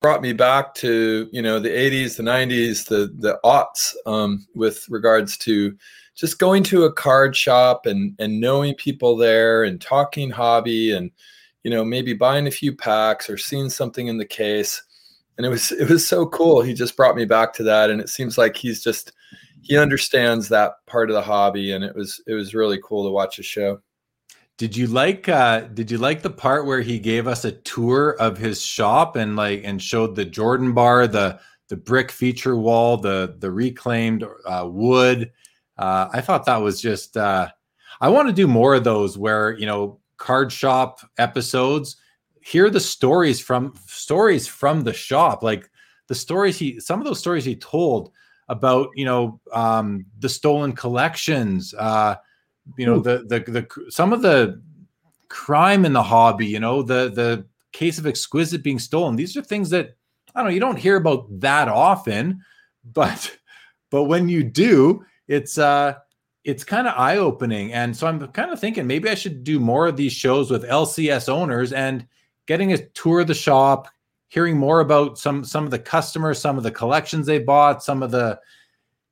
brought me back to you know the 80s the 90s the the aughts um, with regards to just going to a card shop and and knowing people there and talking hobby and you know maybe buying a few packs or seeing something in the case. And it was it was so cool. He just brought me back to that and it seems like he's just he understands that part of the hobby and it was it was really cool to watch the show did you like uh did you like the part where he gave us a tour of his shop and like and showed the Jordan bar, the the brick feature wall, the the reclaimed uh, wood? Uh, I thought that was just uh I want to do more of those where, you know, card shop episodes hear the stories from stories from the shop like the stories he some of those stories he told about you know um the stolen collections uh you know the, the the some of the crime in the hobby you know the the case of exquisite being stolen. These are things that i don't know you don't hear about that often but but when you do it's uh it's kind of eye-opening. And so i'm kind of thinking maybe i should do more of these shows with lcs owners and getting a tour of the shop hearing more about some some of the customers some of the collections they bought some of the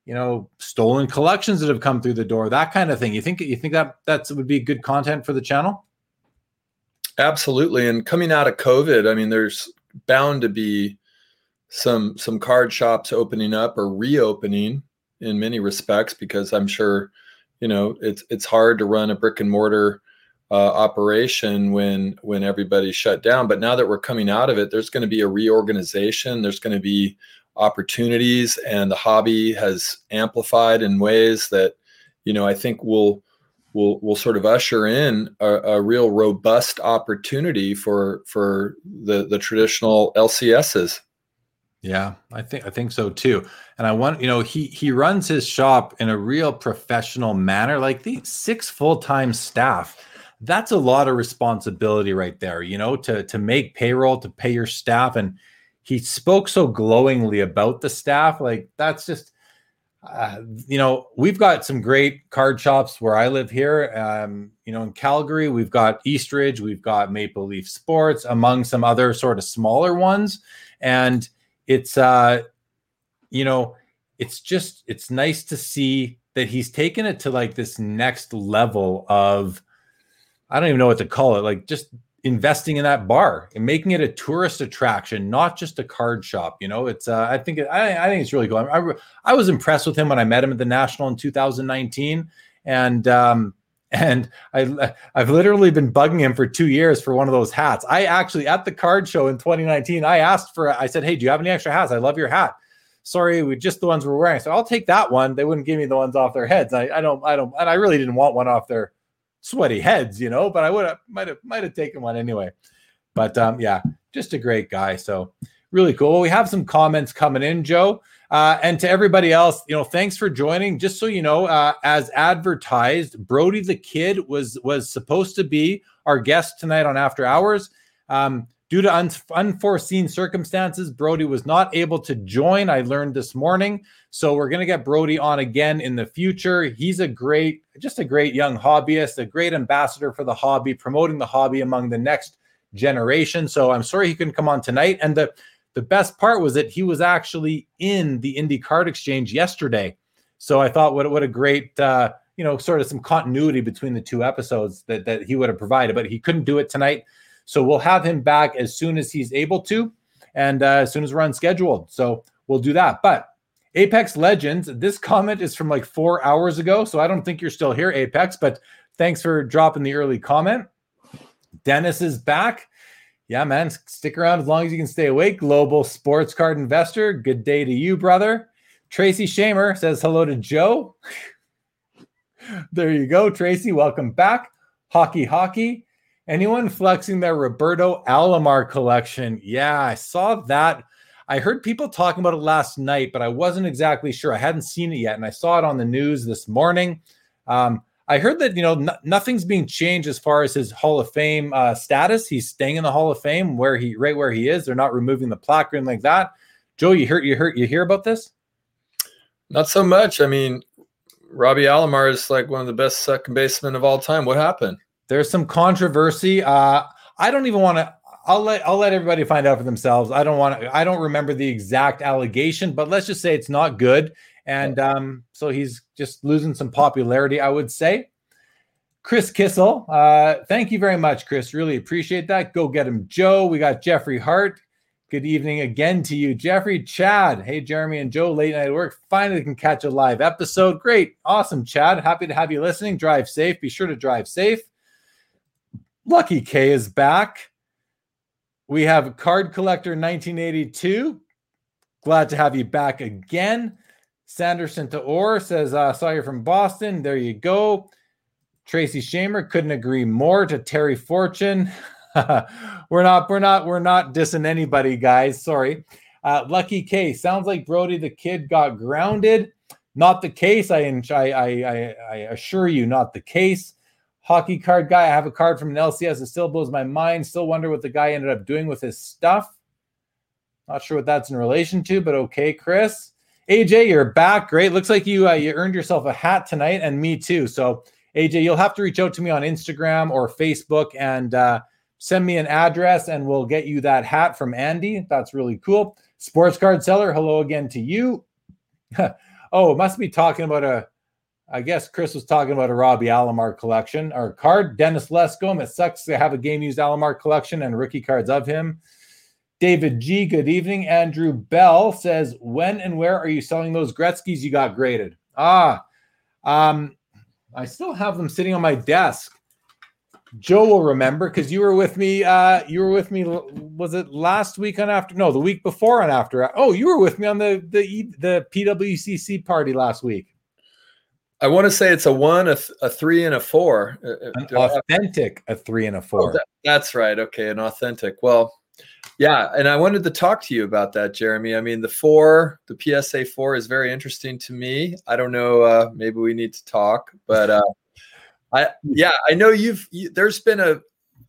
you know stolen collections that have come through the door that kind of thing. You think you think that that's would be good content for the channel? Absolutely. And coming out of covid i mean there's bound to be some some card shops opening up or reopening in many respects because i'm sure you know it's it's hard to run a brick and mortar uh, operation when when everybody's shut down. But now that we're coming out of it there's going to be a reorganization. There's going to be opportunities and the hobby has amplified in ways that you know i think will will will sort of usher in a, a, real robust opportunity for for the the traditional lcs's yeah i think i think so too. And i want you know he he runs his shop in a real professional manner like the six full-time staff. That's a lot of responsibility right there you know to to make payroll to pay your staff. And he spoke so glowingly about the staff. Like that's just, uh, you know, we've got some great card shops where I live here. Um, you know, in Calgary, we've got Eastridge, we've got Maple Leaf Sports, among some other sort of smaller ones, and it's, uh, you know, it's just it's nice to see that he's taken it to like this next level of I don't even know what to call it, like just investing in that bar and making it a tourist attraction, not just a card shop. You know, it's uh, I think I, I think it's really cool. I, I, I was impressed with him when I met him at the National in 2019, and um, and I I've literally been bugging him for two years for one of those hats. I actually at the card show in 2019, I asked for I said, hey, do you have any extra hats? I love your hat. Sorry, we just the ones we're wearing. So I'll take that one. They wouldn't give me the ones off their heads. I, I don't I don't and I really didn't want one off their sweaty heads, you know, but I would have might have might have taken one anyway. But um, yeah, just a great guy. So really cool. Well, we have some comments coming in, Joe. Uh, and to everybody else, you know, thanks for joining. Just so you know, uh, as advertised, Brody the Kid was was supposed to be our guest tonight on After Hours. Um, Due to un- unforeseen circumstances, Brody was not able to join. I learned this morning. So we're going to get Brody on again in the future. He's a great, just a great young hobbyist, a great ambassador for the hobby, promoting the hobby among the next generation. So I'm sorry he couldn't come on tonight. And the, the best part was that he was actually in the Indy Card Exchange yesterday. So I thought, what, what a great, uh, you know, sort of some continuity between the two episodes that, that he would have provided, but he couldn't do it tonight. So we'll have him back as soon as he's able to, and uh, as soon as we're unscheduled. So we'll do that. But Apex Legends, this comment is from like four hours ago. So I don't think you're still here, Apex, but thanks for dropping the early comment. Dennis is back. Yeah, man, stick around as long as you can stay awake. Global sports card investor. Good day to you, brother. Tracy Shamer says hello to Joe. there you go, Tracy. Welcome back. Hockey, hockey. Anyone flexing their Roberto Alomar collection? Yeah, I saw that. I heard people talking about it last night, but I wasn't exactly sure. I hadn't seen it yet, and I saw it on the news this morning. Um, I heard that you know n- nothing's being changed as far as his Hall of Fame uh, status. He's staying in the Hall of Fame where he right where he is. They're not removing the plaque or anything like that. Joe, you heard you heard you hear about this? Not so much. I mean, Robbie Alomar is like one of the best second basemen of all time. What happened? There's some controversy. Uh, I don't even want to. I'll let I'll let everybody find out for themselves. I don't want to. I don't remember the exact allegation, but let's just say it's not good. And um, so he's just losing some popularity, I would say. Chris Kissel, uh, thank you very much, Chris. Really appreciate that. Go get him, Joe. We got Jeffrey Hart. Good evening again to you, Jeffrey. Chad, hey, Jeremy and Joe, late night at work. Finally can catch a live episode. Great. Awesome, Chad. Happy to have you listening. Drive safe. Be sure to drive safe. Lucky K is back. We have Card Collector 1982. Glad to have you back again. Sanderson to Orr says, uh, saw you from Boston. There you go. Tracy Shamer couldn't agree more to Terry Fortune. we're not, we're not, we're not dissing anybody, guys. Sorry. Uh, Lucky K sounds like Brody the kid got grounded. Not the case. I, I, I, I assure you, not the case. Hockey card guy. I have a card from an LCS. It still blows my mind. Still wonder what the guy ended up doing with his stuff. Not sure what that's in relation to, but okay, Chris. AJ, you're back. Great. Looks like you uh, you earned yourself a hat tonight, and me too. So AJ, you'll have to reach out to me on Instagram or Facebook and uh, send me an address, and we'll get you that hat from Andy. That's really cool. Sports card seller, hello again to you. oh, must be talking about a. I guess Chris was talking about a Robbie Alomar collection or card. Dennis Lescombe. It sucks to have a game used Alomar collection and rookie cards of him. David G, good evening. Andrew Bell says, When and where are you selling those Gretzky's you got graded? Ah, um, I still have them sitting on my desk. Joe will remember because you were with me. Uh, you were with me. Was it last week on after? No, the week before on after. Oh, you were with me on the the the PWCC party last week. I want to say it's a one, a, th- a three, and a four. Uh, uh, an authentic, a three and a four. Oh, that, that's right. Okay, an authentic. Well, yeah, and I wanted to talk to you about that, Jeremy. I mean, the four, the PSA four is very interesting to me. I don't know, uh, maybe we need to talk, but uh, I yeah, I know you've you, there's been a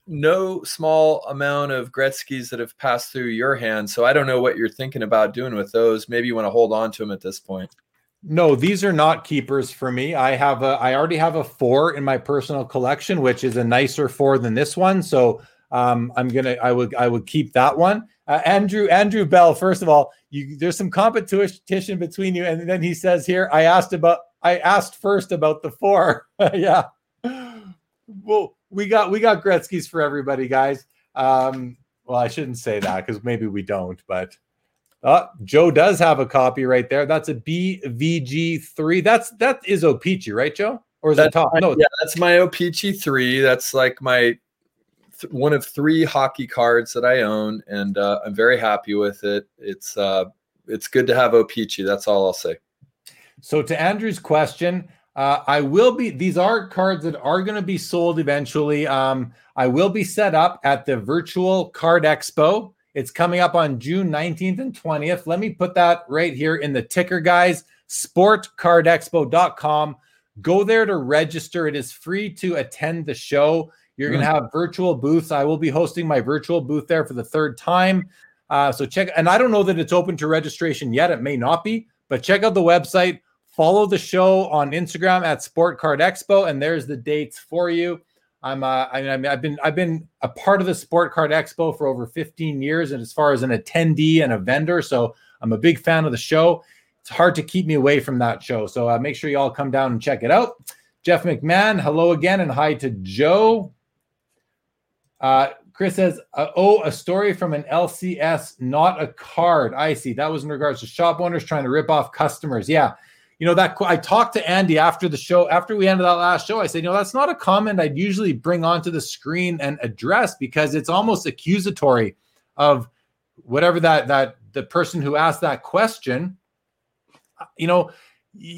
no small amount of Gretzky's that have passed through your hands, so I don't know what you're thinking about doing with those. Maybe you want to hold on to them at this point. No, these are not keepers for me. I have a I already have a four in my personal collection, which is a nicer four than this one. So um, I'm gonna I would I would keep that one. Uh, Andrew Andrew Bell. First of all, you there's some competition between you, and then he says here I asked about I asked first about the four. yeah. Well, we got we got Gretzky's for everybody, guys. Um, well, I shouldn't say that because maybe we don't, but uh, Joe does have a copy right there. That's a BVG three. That's that is O-Pee-Chee, right, Joe? Or is that top? no, yeah, that's my O-Pee-Chee three. That's like my th- one of three hockey cards that I own, and uh, I'm very happy with it. It's uh, it's good to have O-Pee-Chee. That's all I'll say. So to Andrew's question, uh, I will be. These are cards that are going to be sold eventually. Um, I will be set up at the virtual card expo. It's coming up on June 19th and 20th. Let me put that right here in the ticker, guys. Sportcardexpo.com. Go there to register. It is free to attend the show. You're going to have virtual booths. I will be hosting my virtual booth there for the third time. Uh, so check, and I don't know that it's open to registration yet. It may not be, but check out the website. Follow the show on Instagram at Sport Card Expo, and there's the dates for you. I'm, uh, I mean, I've been, I've been a part of the Sport Card Expo for over 15 years, and as far as an attendee and a vendor, so I'm a big fan of the show. It's hard to keep me away from that show, so uh, make sure you all come down and check it out. Jeff McMahon, hello again, and hi to Joe. Uh, Chris says, uh, "Oh, a story from an LCS, not a card." I see. That was in regards to shop owners trying to rip off customers. Yeah, you know that I talked to Andy after the show. After we ended that last show, I said, "You know, that's not a comment I'd usually bring onto the screen and address because it's almost accusatory of whatever that that the person who asked that question." Uh, you know,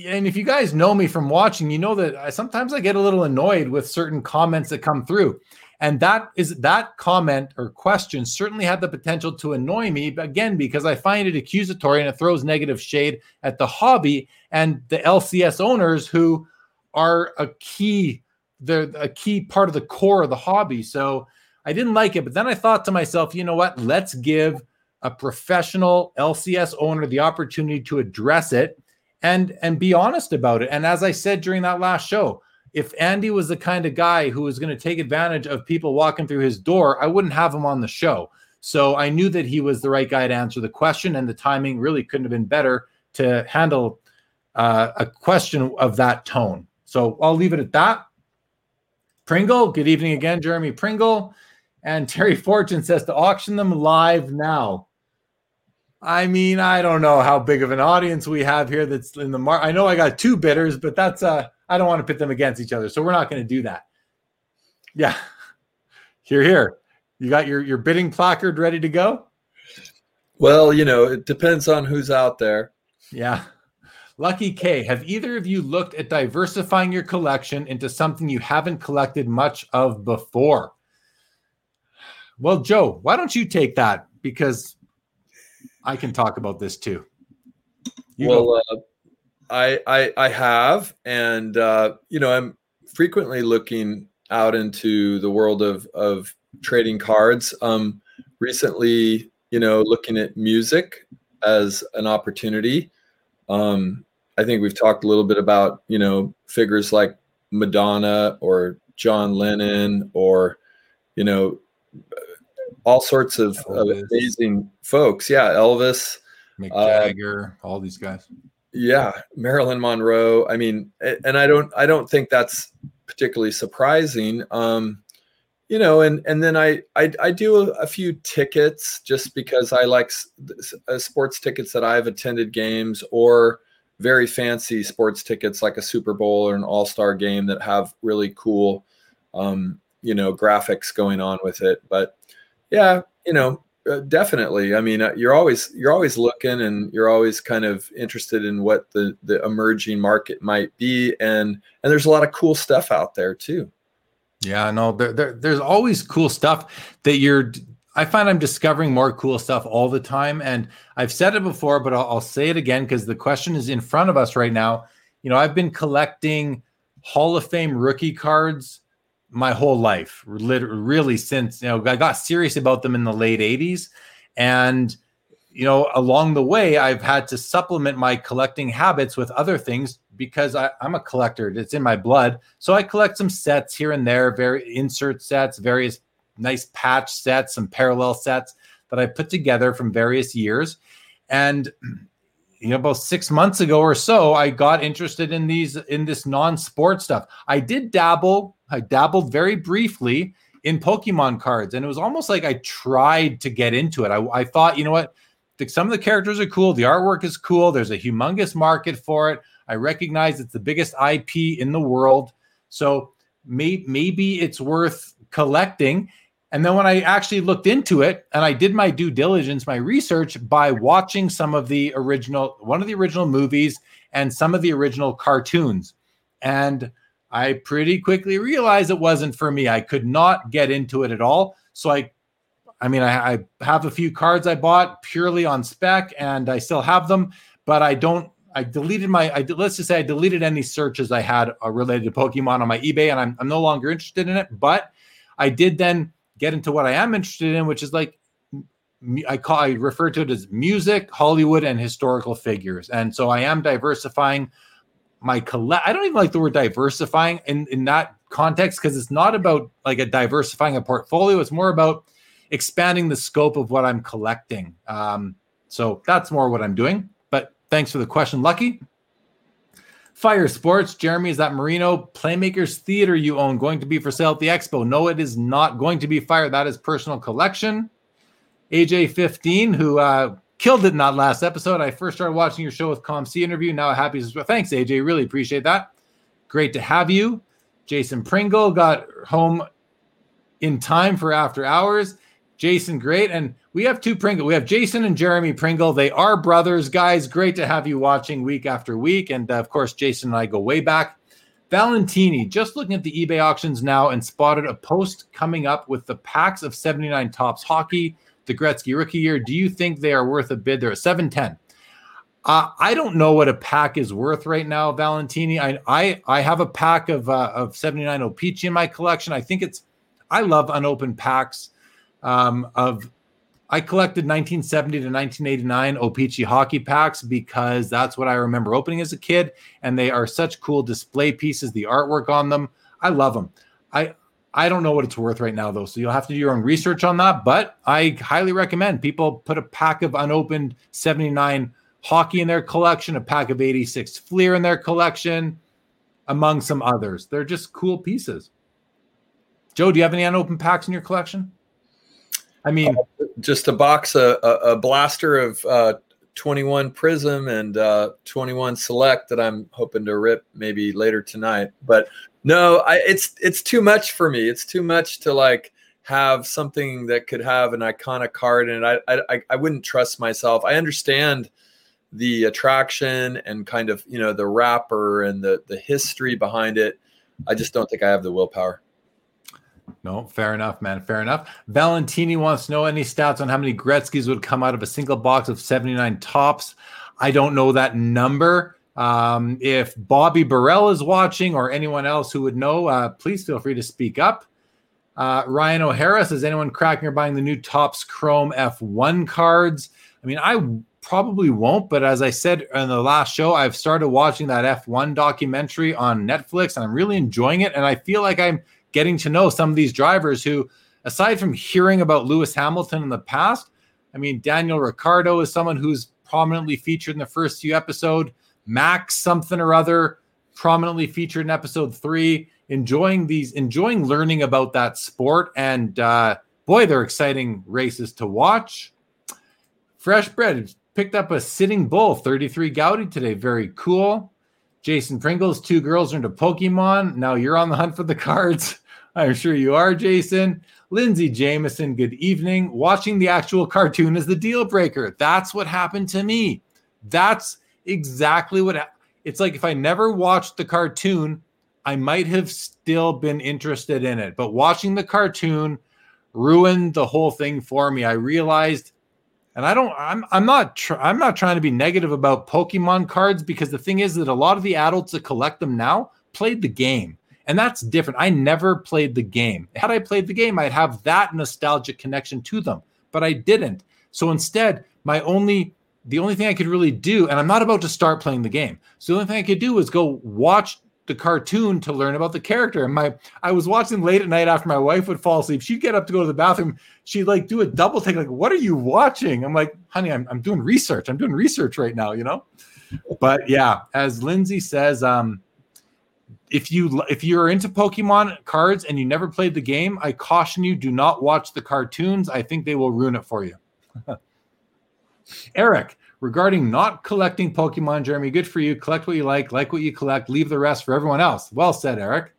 and if you guys know me from watching, you know that I, sometimes I get a little annoyed with certain comments that come through. And that is that comment or question certainly had the potential to annoy me again because I find it accusatory and it throws negative shade at the hobby and the LCS owners who are a key they're a key part of the core of the hobby. So I didn't like it, but then I thought to myself, you know what? Let's give a professional LCS owner the opportunity to address it and and be honest about it. And as I said during that last show, if Andy was the kind of guy who was going to take advantage of people walking through his door, I wouldn't have him on the show. So I knew that he was the right guy to answer the question, and the timing really couldn't have been better to handle uh, a question of that tone. So I'll leave it at that. Pringle, good evening again, Jeremy Pringle. And Terry Fortune says to auction them live now. I mean, I don't know how big of an audience we have here that's in the market. I know I got two bidders, but that's uh I don't want to pit them against each other. So we're not going to do that. Yeah. Here, here. You got your your bidding placard ready to go? Well, you know, it depends on who's out there. Yeah. Lucky K, have either of you looked at diversifying your collection into something you haven't collected much of before? Well, Joe, why don't you take that? Because I can talk about this too. You well, uh, I, I I have, and uh, you know, I'm frequently looking out into the world of of trading cards. Um, recently, you know, looking at music as an opportunity. Um, I think we've talked a little bit about you know figures like Madonna or John Lennon or you know all sorts of, of amazing folks. Yeah, Elvis, Mick uh, Jagger, uh, all these guys. Yeah, Marilyn Monroe. I mean, and I don't I don't think that's particularly surprising. Um, you know, and and then I I, I do a, a, few tickets just because I like uh, sports tickets that I've attended games or very fancy sports tickets like a Super Bowl or an All Star game that have really cool, um, you know, graphics going on with it. But yeah, you know, uh, definitely. I mean, uh, you're always you're always looking, and you're always kind of interested in what the the emerging market might be, and and there's a lot of cool stuff out there too. Yeah, no, there, there there's always cool stuff that you're. I find I'm discovering more cool stuff all the time, and I've said it before, but I'll, I'll say it again because the question is in front of us right now. You know, I've been collecting Hall of Fame rookie cards my whole life, really since you know I got serious about them in the late '80s, and you know along the way I've had to supplement my collecting habits with other things because I, am a collector; it's in my blood. So I collect some sets here and there, very insert sets, various nice patch sets, some parallel sets that I put together from various years, and you know about six months ago or so i got interested in these in this non-sport stuff i did dabble I dabbled very briefly in Pokemon cards, and it was almost like I tried to get into it. I, I thought, you know what? Some of the characters are cool. The artwork is cool. There's a humongous market for it. I recognize it's the biggest IP in the world. So may, maybe it's worth collecting. And then when I actually looked into it and I did my due diligence, my research by watching some of the original, one of the original movies and some of the original cartoons. And I pretty quickly realized it wasn't for me. I could not get into it at all. So I, I mean, I, I have a few cards I bought purely on spec, and I still have them, but I don't. I deleted my. I let's just say I deleted any searches I had uh, related to Pokemon on my eBay, and I'm, I'm no longer interested in it. But I did then get into what I am interested in, which is like I call I refer to it as music, Hollywood, and historical figures. And so I am diversifying my collect. I don't even like the word diversifying in in that context because it's not about like a diversifying a portfolio. It's more about expanding the scope of what I'm collecting. Um, so that's more what I'm doing. But thanks for the question, Lucky. Fire Sports, Jeremy, is that Marino Playmakers Theater you own going to be for sale at the expo? No, it is not going to be fire. That is personal collection. AJ15, who uh, killed it in that last episode. I first started watching your show with COMC interview. Now happy. Thanks, AJ. Really appreciate that. Great to have you. Jason Pringle got home in time for after hours. Jason, great. And we have two Pringle. We have Jason and Jeremy Pringle. They are brothers, guys. Great to have you watching week after week. And uh, of course, Jason and I go way back. Valentini, just looking at the eBay auctions now and spotted a post coming up with the packs of 79 Topps hockey the Gretzky rookie year. Do you think they are worth a bid? They're at 710. Uh, I don't know what a pack is worth right now, Valentini. I I, I have a pack of uh, of 79 O-Pee-Chee in my collection. I think it's I love unopened packs um, of I collected 1970 to 1989 O-Pee-Chee hockey packs because that's what I remember opening as a kid, and they are such cool display pieces. The artwork on them, I love them. I I don't know what it's worth right now though, so you'll have to do your own research on that. But I highly recommend people put a pack of unopened 79 hockey in their collection, a pack of 86 Fleer in their collection, among some others. They're just cool pieces. Joe, do you have any unopened packs in your collection? I mean, just a box, a, a, a blaster of uh, 21 Prizm and uh, 21 Select that I'm hoping to rip maybe later tonight. But no, I, it's it's too much for me. It's too much to like have something that could have an iconic card, and I I I wouldn't trust myself. I understand the attraction and kind of you know the wrapper and the the history behind it. I just don't think I have the willpower. No, fair enough, man. Fair enough. Valentini wants to know any stats on how many Gretzky's would come out of a single box of 79 Topps. I don't know that number. Um, if Bobby Burrell is watching or anyone else who would know, uh, please feel free to speak up. Uh, Ryan O'Hara says, anyone cracking or buying the new Topps Chrome F1 cards? I mean, I probably won't, but as I said in the last show, I've started watching that F1 documentary on Netflix and I'm really enjoying it. And I feel like I'm getting to know some of these drivers who, aside from hearing about Lewis Hamilton in the past, I mean, Daniel Ricciardo is someone who's prominently featured in the first few episodes. Max something or other prominently featured in episode three. Enjoying these, enjoying learning about that sport, and uh, boy, they're exciting races to watch. Fresh bread picked up a sitting bull 33 Goudey today. Very cool. Jason Pringles, two girls are into Pokemon. Now you're on the hunt for the cards. I'm sure you are, Jason. Lindsay Jameson, good evening. Watching the actual cartoon is the deal breaker. That's what happened to me. That's exactly what it's like. If I never watched the cartoon, I might have still been interested in it. But watching the cartoon ruined the whole thing for me. I realized, and I don't, I'm, I'm not, tr- I'm not trying to be negative about Pokemon cards because the thing is that a lot of the adults that collect them now played the game. And that's different. I never played the game. Had I played the game, I'd have that nostalgic connection to them, but I didn't. So instead, my only the only thing I could really do, and I'm not about to start playing the game. So the only thing I could do was go watch the cartoon to learn about the character. And my I was watching late at night after my wife would fall asleep. She'd get up to go to the bathroom. She'd like do a double take, like, what are you watching? I'm like, honey, I'm, I'm doing research. I'm doing research right now, you know? But yeah, as Lindsay says, um, if you if you're into Pokemon cards and you never played the game, I caution you do not watch the cartoons. I think they will ruin it for you. Eric, regarding not collecting Pokemon, Jeremy, good for you. Collect what you like, like what you collect, leave the rest for everyone else. Well said, Eric.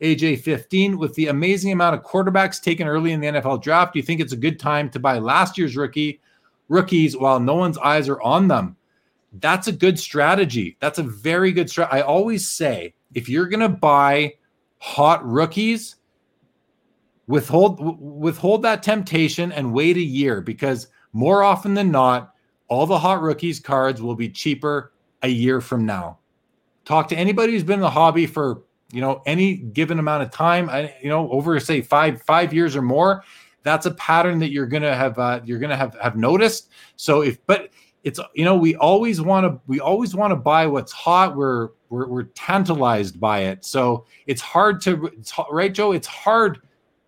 AJ 15, with the amazing amount of quarterbacks taken early in the NFL draft, do you think it's a good time to buy last year's rookie rookies while no one's eyes are on them? That's a good strategy. That's a very good strategy. I always say if you're going to buy hot rookies, withhold withhold that temptation and wait a year because more often than not, all the hot rookies cards will be cheaper a year from now. Talk to anybody who's been in the hobby for you know any given amount of time, you know over say five five years or more. That's a pattern that you're gonna have uh, you're gonna have have noticed. So if but it's you know we always want to we always want to buy what's hot we're, we're we're tantalized by it so it's hard to it's, right joe it's hard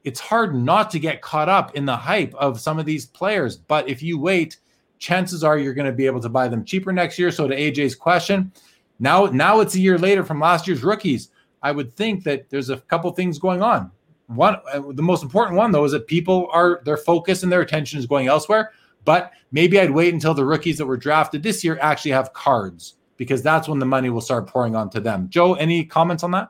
it's hard not to get caught up in the hype of some of these players but if you wait chances are you're going to be able to buy them cheaper next year so to aj's question now now it's a year later from last year's rookies i would think that there's a couple things going on one uh, the most important one though is that people are their focus and their attention is going elsewhere but maybe I'd wait until the rookies that were drafted this year actually have cards because that's when the money will start pouring onto them. Joe, any comments on that?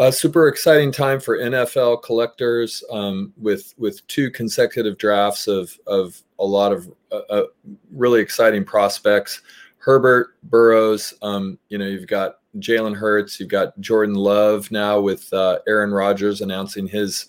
A super exciting time for NFL collectors um, with with two consecutive drafts of of a lot of uh, uh, really exciting prospects. Herbert Burrows, um, you know, you've got Jalen Hurts, you've got Jordan Love now with uh, Aaron Rodgers announcing his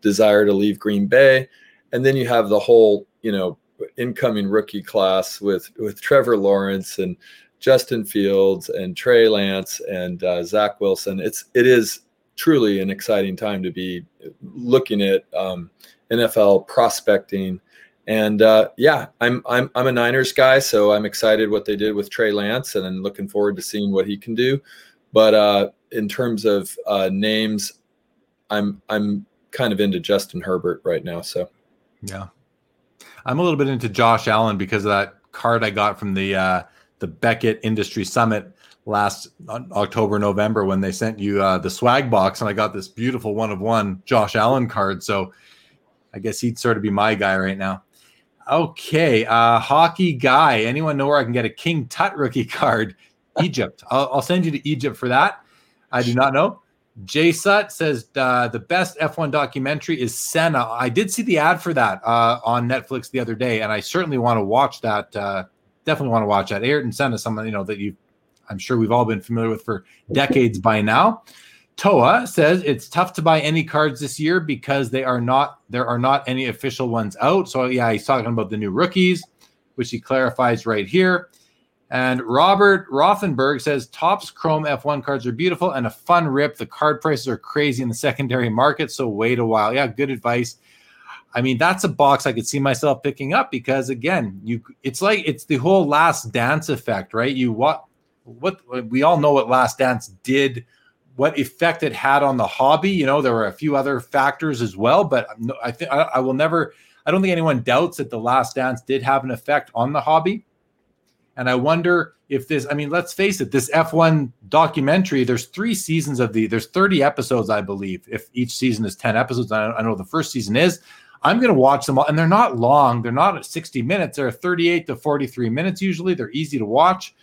desire to leave Green Bay, and then you have the whole you know incoming rookie class with with Trevor Lawrence and Justin Fields and Trey Lance and uh, Zach Wilson. It's it is truly an exciting time to be looking at um, NFL prospecting And uh, yeah, I'm I'm I'm a Niners guy, so I'm excited what they did with Trey Lance, and I'm looking forward to seeing what he can do. But uh, in terms of uh, names, I'm I'm kind of into Justin Herbert right now. So yeah, I'm a little bit into Josh Allen because of that card I got from the uh, the Beckett Industry Summit last October November when they sent you uh, the swag box, and I got this beautiful one of one Josh Allen card. So I guess he'd sort of be my guy right now. Okay, uh, hockey guy. Anyone know where I can get a King Tut rookie card? Egypt. I'll, I'll, send you to Egypt for that. I do not know. Jay Sut says uh, the best F1 documentary is Senna. I did see the ad for that uh, on Netflix the other day, and I certainly want to watch that. Uh, definitely want to watch that. Ayrton Senna, someone you know that you, I'm sure we've all been familiar with for decades by now. Toa says it's tough to buy any cards this year because they are not there are not any official ones out. So yeah, he's talking about the new rookies, which he clarifies right here. And Robert Rothenberg says Topps Chrome F1 cards are beautiful and a fun rip. The card prices are crazy in the secondary market, so wait a while. Yeah, good advice. I mean, that's a box I could see myself picking up because again, you it's like it's the whole last dance effect, right? You what what we all know what last dance did what effect it had on the hobby. You know, there were a few other factors as well, but I think I will never. I don't think anyone doubts that the Last Dance did have an effect on the hobby. And I wonder if this. I mean, let's face it. This F1 documentary. There's three seasons of the. There's 30 episodes, I believe. If each season is 10 episodes, I, know the first season is. I'm going to watch them all, and they're not long. They're not at 60 minutes. They're 38 to 43 minutes usually. They're easy to watch,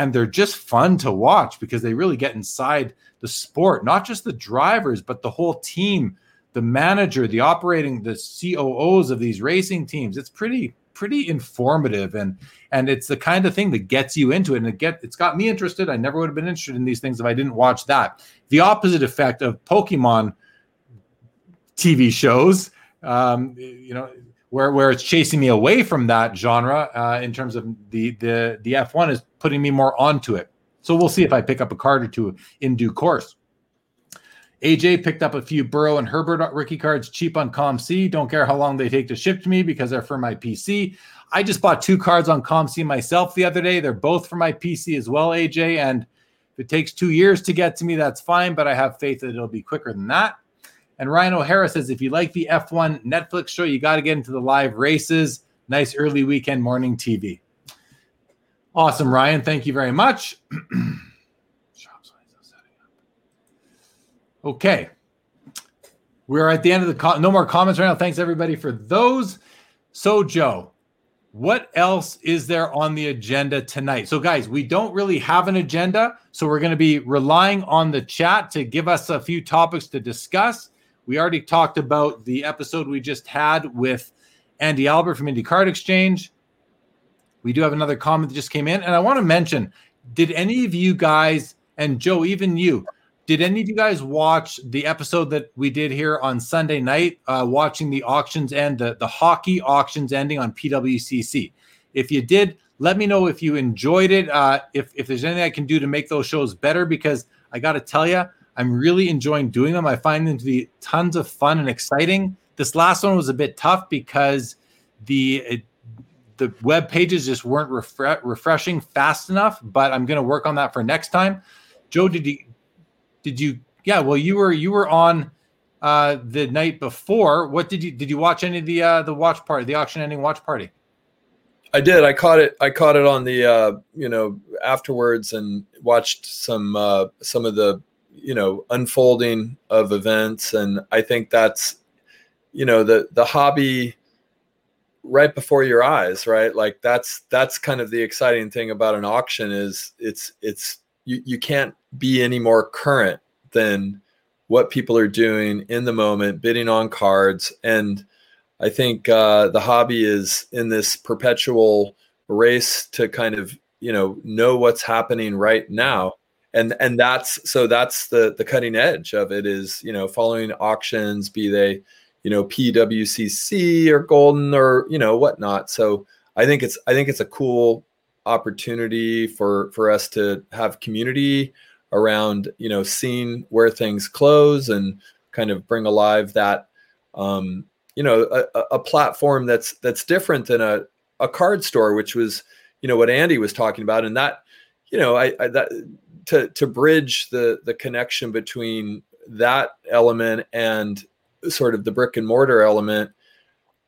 and they're just fun to watch because they really get inside the sport, not just the drivers, but the whole team, the manager, the operating, the COOs of these racing teams. It's pretty pretty informative and and it's the kind of thing that gets you into it. And it get it's got me interested. I never would have been interested in these things if i didn't watch that. The opposite effect of pokemon tv shows um you know where where it's chasing me away from that genre uh, in terms of the the the f1 is putting me more onto it so we'll see if I pick up a card or two in due course. AJ picked up a few Burrow and Herbert rookie cards cheap on COMC. Don't care how long they take to ship to me because they're for my PC. I just bought two cards on COMC myself the other day. They're both for my PC as well, AJ. And if it takes two years to get to me, that's fine, but I have faith that it'll be quicker than that. And Ryan O'Hara says if you like the F1 Netflix show, you got to get into the live races. Nice early weekend morning TV. Awesome, Ryan. Thank you very much. okay. We're at the end of the co- no more comments right now. Thanks everybody for those. So, Joe, what else is there on the agenda tonight? So, guys, we don't really have an agenda. So, we're going to be relying on the chat to give us a few topics to discuss. We already talked about the episode we just had with Andy Albert from Indy Card Exchange. We do have another comment that just came in, and I want to mention: Did any of you guys, and Joe, even you, did any of you guys watch the episode that we did here on Sunday night, uh, watching the auctions end, the, the hockey auctions ending on PWCC? If you did, let me know if you enjoyed it. Uh, if if there's anything I can do to make those shows better, because I got to tell you, I'm really enjoying doing them. I find them to be tons of fun and exciting. This last one was a bit tough because the it, the web pages just weren't refre- refreshing fast enough, but I'm going to work on that for next time. Joe, did you did you yeah, well you were you were on uh the night before. What did you did you watch any of the uh the watch party, the auction ending watch party? I did. I caught it. I caught it on the uh, you know afterwards and watched some uh, some of the you know unfolding of events, and I think that's you know the the hobby right before your eyes right? Like that's that's kind of the exciting thing about an auction is it's it's you, you can't be any more current than what people are doing in the moment bidding on cards. And i think uh, the hobby is in this perpetual race to kind of you know know what's happening right now and and that's so that's the the cutting edge of it is you know following auctions be they you know PWCC or Goldin or you know whatnot. So I think it's I think it's a cool opportunity for for us to have community around you know seeing where things close and kind of bring alive that um, you know a, a platform that's that's different than a a card store, which was you know what Andy was talking about, and that you know I, I that to to bridge the the connection between that element and sort of the brick and mortar element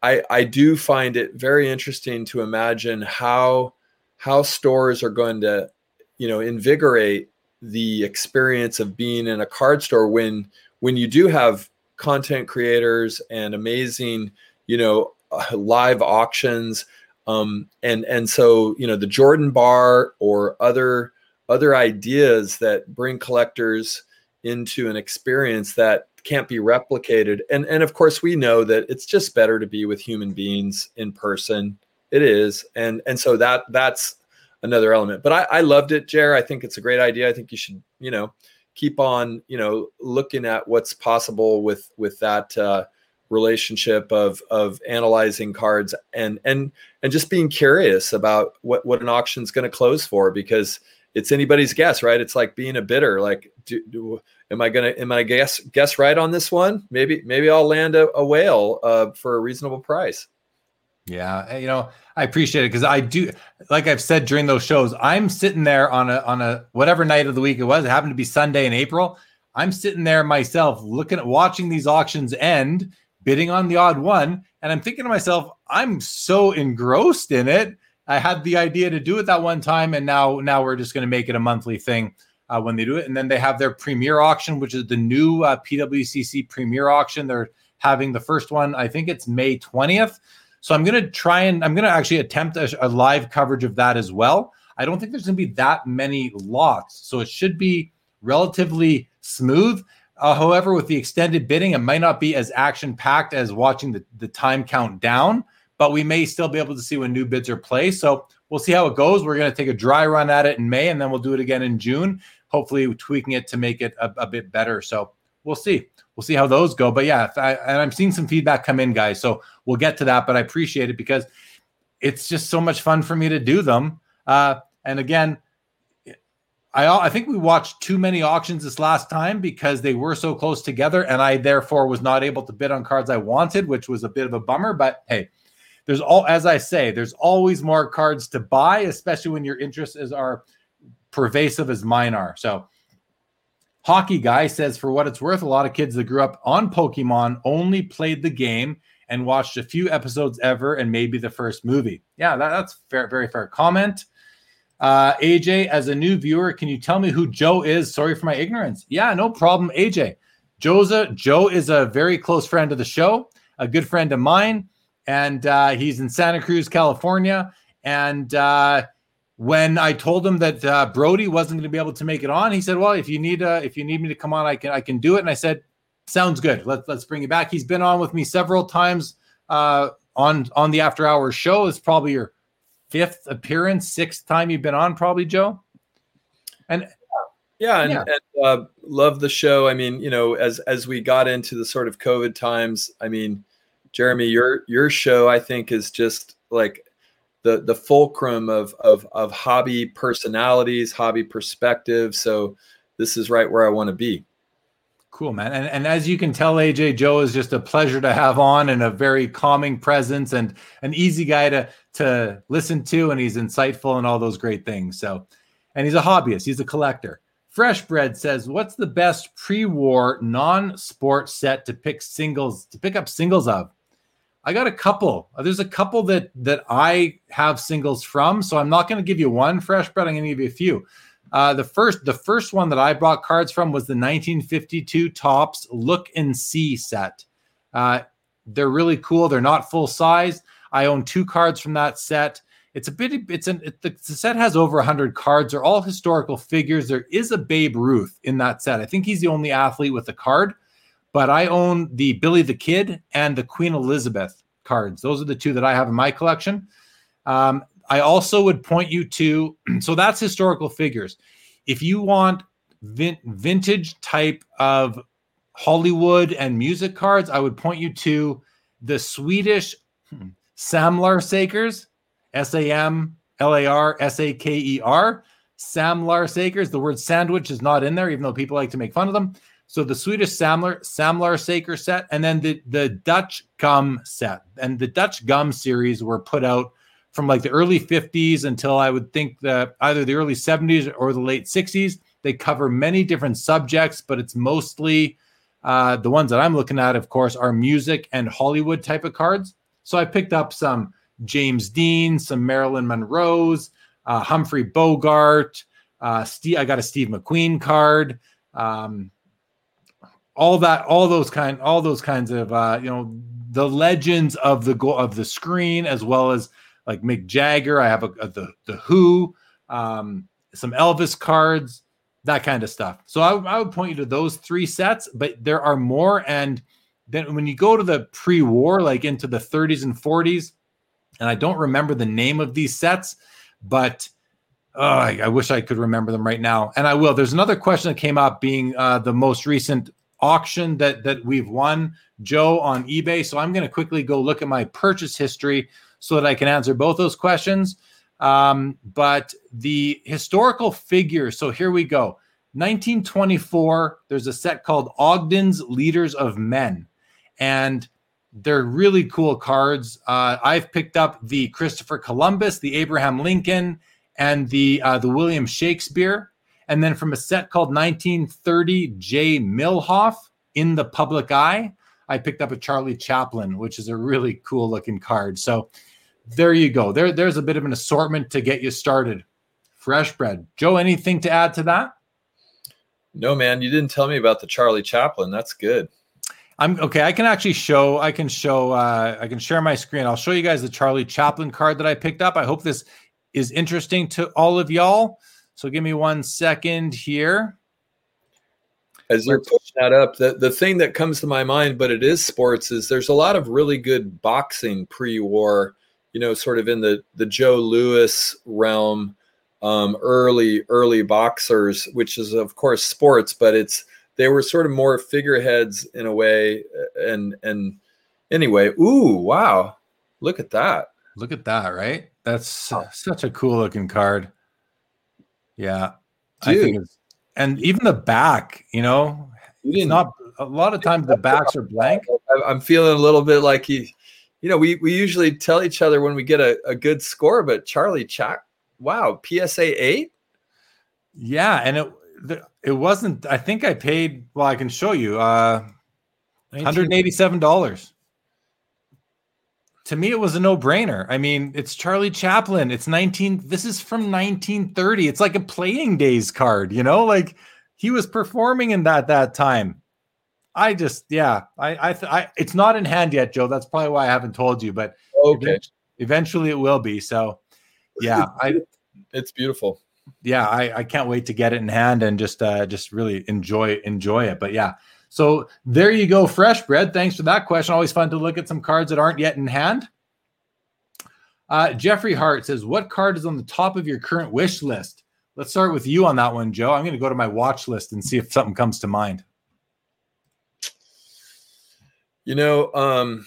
I, I do find it very interesting to imagine how how stores are going to you know invigorate the experience of being in a card store when when you do have content creators and amazing you know live auctions. Um, and and so you know the Jordan bar or other other ideas that bring collectors into an experience that can't be replicated. And and of course we know that it's just better to be with human beings in person. It is. And and so that that's another element. But I, I loved it, Jer. I think it's a great idea. I think you should, you know, keep on, you know, looking at what's possible with with that uh relationship of of analyzing cards and and and just being curious about what what an auction's going to close for because it's anybody's guess right it's like being a bidder like do, do am I gonna am I guess guess right on this one? Maybe maybe I'll land a, a whale uh, for a reasonable price. Yeah, eh, you know, I appreciate it because I do, like I've said during those shows, I'm sitting there on a on a whatever night of the week it was. It happened to be Sunday in April. I'm sitting there myself, looking at watching these auctions end, bidding on the odd one, and I'm thinking to myself, I'm so engrossed in it. I had the idea to do it that one time, and now now we're just going to make it a monthly thing uh, when they do it. And then they have their premier auction, which is the new uh, PWCC premier auction. They're having the first one, I think it's May 20th. So I'm going to try and I'm going to actually attempt a, a, live coverage of that as well. I don't think there's going to be that many lots. So it should be relatively smooth. Uh, however, with the extended bidding, it might not be as action packed as watching the, the time count down, but we may still be able to see when new bids are placed. So we'll see how it goes. We're going to take a dry run at it in May and then we'll do it again in June hopefully tweaking it to make it a, a bit better. So we'll see. We'll see how those go. But yeah, I, and I'm seeing some feedback come in, guys. So we'll get to that. But I appreciate it because it's just so much fun for me to do them. Uh, and again, I, I think we watched too many auctions this last time because they were so close together, and I therefore was not able to bid on cards I wanted, which was a bit of a bummer. But hey, there's all as I say, there's always more cards to buy, especially when your interests are pervasive as mine are. So, Hockey Guy says, for what it's worth, a lot of kids that grew up on Pokemon only played the game and watched a few episodes ever and maybe the first movie. Yeah, that, that's fair, very fair comment. Uh, AJ, as a new viewer, can you tell me who Joe is? Sorry for my ignorance. Yeah, no problem, AJ. Joe's a, Joe is a very close friend of the show, a good friend of mine, and uh, he's in Santa Cruz, California. And uh, when I told him that uh, Brody wasn't going to be able to make it on, he said, "Well, if you need uh, if you need me to come on, I can I can do it." And I said, "Sounds good. Let's let's bring you back." He's been on with me several times uh, on on the After Hours show. It's probably your fifth appearance, sixth time you've been on, probably Joe. And yeah, and, yeah. and uh, love the show. I mean, you know, as as we got into the sort of COVID times, I mean, Jeremy, your your show I think is just like the the fulcrum of of of hobby personalities, hobby perspective. So this is right where I want to be. Cool, man. And, and as you can tell, AJ Joe is just a pleasure to have on and a very calming presence and an easy guy to to listen to. And he's insightful and all those great things. So, and he's a hobbyist, he's a collector. Fresh Bread says, "What's the best pre-war non-sport set to pick singles to pick up singles of?" I got a couple. There's a couple that that I have singles from, so I'm not going to give you one fresh bread. I'm going to give you a few. Uh, the first, the first one that I bought cards from was the 1952 Topps Look and See set. Uh, they're really cool. They're not full size. I own two cards from that set. It's a bit. It's an. It, the set has over 100 cards. They're all historical figures. There is a Babe Ruth in that set. I think he's the only athlete with a card but I own the Billy the Kid and the Queen Elizabeth cards. Those are the two that I have in my collection. Um, I also would point you to so that's historical figures. If you want vin- vintage type of Hollywood and music cards, I would point you to the Swedish hmm, Samlar Sakers, S A M L A R S A K E R. Samlar Sakers. The word sandwich is not in there, even though people like to make fun of them. So the Swedish Samlar Samlar Saker set, and then the the Dutch Gum set, and the Dutch Gum series were put out from like the early 50s until I would think that either the early 70s or the late 60s. They cover many different subjects, but it's mostly uh, the ones that I'm looking at, of course, are music and Hollywood type of cards. So I picked up some James Dean, some Marilyn Monroe's, uh, Humphrey Bogart. Uh, Steve, I got a Steve McQueen card. Um, all that, all those kind, all those kinds of, uh, you know, the legends of the go of the screen, as well as like Mick Jagger. I have a, a the the Who, um, some Elvis cards, that kind of stuff. So I, I would point you to those three sets, but there are more. And then when you go to the pre-war, like into the 30s and 40s, and I don't remember the name of these sets, but oh, I, I, wish I could remember them right now. And I will. There's another question that came up being uh, the most recent auction that that we've won, Joe, on eBay. So I'm going to quickly go look at my purchase history so that I can answer both those questions. Um, but the historical figure. So here we go. 1924. There's a set called Ogden's Leaders of Men, and they're really cool cards. Uh, I've picked up the Christopher Columbus, the Abraham Lincoln, and the uh, the William Shakespeare. And then from a set called 1930 J. Millhoff in the public eye, I picked up a Charlie Chaplin, which is a really cool looking card. So there you go. There, there's a bit of an assortment to get you started. Fresh bread. Joe, anything to add to that? No, man, you didn't tell me about the Charlie Chaplin. That's good. I'm okay. I can actually show. I can show. Uh, I can share my screen. I'll show you guys the Charlie Chaplin card that I picked up. I hope this is interesting to all of y'all. So give me one second here. As you're pushing that up, the, the thing that comes to my mind, but it is sports, is there's a lot of really good boxing pre-war, you know, sort of in the the Joe Louis realm, um, early early boxers, which is of course sports, but it's they were sort of more figureheads in a way, and and anyway, ooh, wow, look at that, look at that, right? That's oh. such a cool looking card. Yeah, Dude. I think it's and even the back, you know, it's not a lot of times the backs are blank. I'm feeling a little bit like he, you know, we we usually tell each other when we get a, a good score, but Charlie Chak, wow, PSA eight. Yeah, and it it wasn't. I think I paid. Well, I can show you. Uh, hundred eighty-seven dollars to me it was a no-brainer. I mean it's charlie chaplin. It's 19 this is from 1930 it's like a playing days card you know? Like he was performing in that that time. I just yeah i i, I it's not in hand yet joe. That's probably why i haven't told you but okay. eventually it will be. So yeah i it's beautiful. Yeah i i can't wait to get it in hand and just uh just really enjoy enjoy it. But yeah so there you go, fresh bread. Thanks for that question. Always fun to look at some cards that aren't yet in hand. Uh, Jeffrey Hart says, What card is on the top of your current wish list? Let's start with you on that one, Joe. I'm going to go to my watch list and see if something comes to mind. You know, um,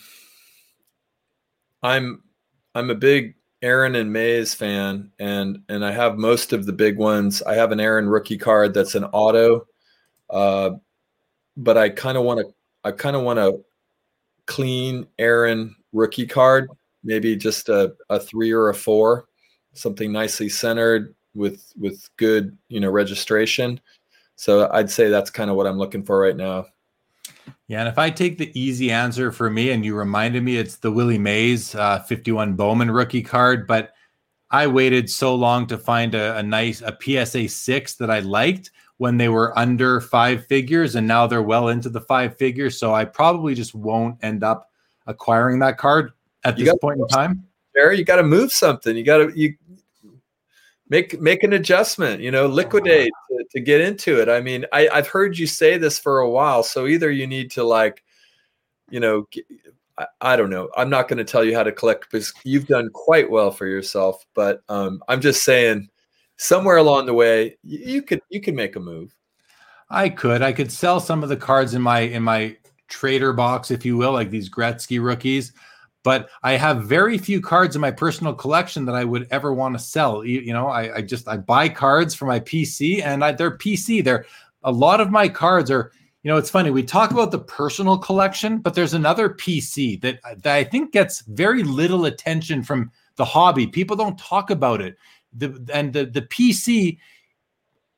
I'm I'm a big Aaron and Mays fan, and and I have most of the big ones. I have an Aaron rookie card that's an auto. Uh, but I kind of want to I kind of want to clean Aaron rookie card, maybe just a, a three or a four, something nicely centered with with good you know registration. So I'd say that's kind of what I'm looking for right now. Yeah, and if I take the easy answer for me, and you reminded me, it's the Willie Mays uh, 51 Bowman rookie card, but I waited so long to find a, a nice a PSA six that I liked when they were under five figures and now they're well into the five figures. So I probably just won't end up acquiring that card at you this point in time. There, you got to move something. You got to you make make an adjustment. You know, liquidate to, to get into it. I mean, I, I've heard you say this for a while. So either you need to like, you know, I, I don't know. I'm not going to tell you how to collect because you've done quite well for yourself. But um, I'm just saying somewhere along the way you could you could make a move i could i could sell some of the cards in my in my trader box if you will like these gretzky rookies but i have very few cards in my personal collection that i would ever want to sell you, you know I, I, just i buy cards for my pc and I, they're pc they're a lot of my cards are you know, it's funny. We talk about the personal collection, but there's another PC that, that I think gets very little attention from the hobby. People don't talk about it. The, and the, the PC,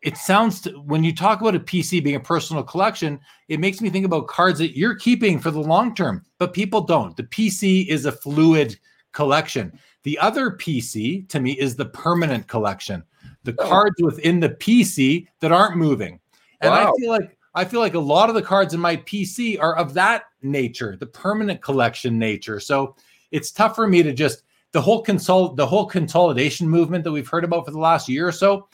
it sounds to, when you talk about a PC being a personal collection, it makes me think about cards that you're keeping for the long term, but people don't. The PC is a fluid collection. The other PC to me is the permanent collection, the oh. cards within the PC that aren't moving. And wow. I feel like I feel like a lot of the cards in my PC are of that nature, the permanent collection nature. So it's tough for me to just the whole consol the whole consolidation movement that we've heard about for the last year or so.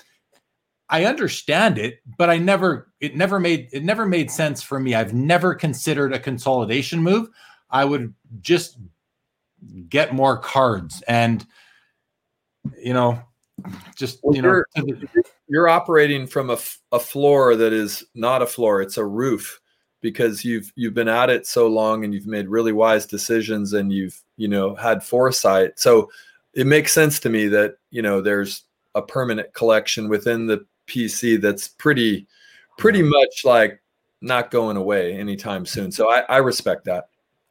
I understand it, but I never it never made it never made sense for me. I've never considered a consolidation move. I would just get more cards and you know just well, you know you're operating from a, a floor that is not a floor it's a roof because you've you've been at it so long and you've made really wise decisions and you've you know had foresight so it makes sense to me that you know there's a permanent collection within the pc that's pretty pretty much like not going away anytime soon so i, I respect that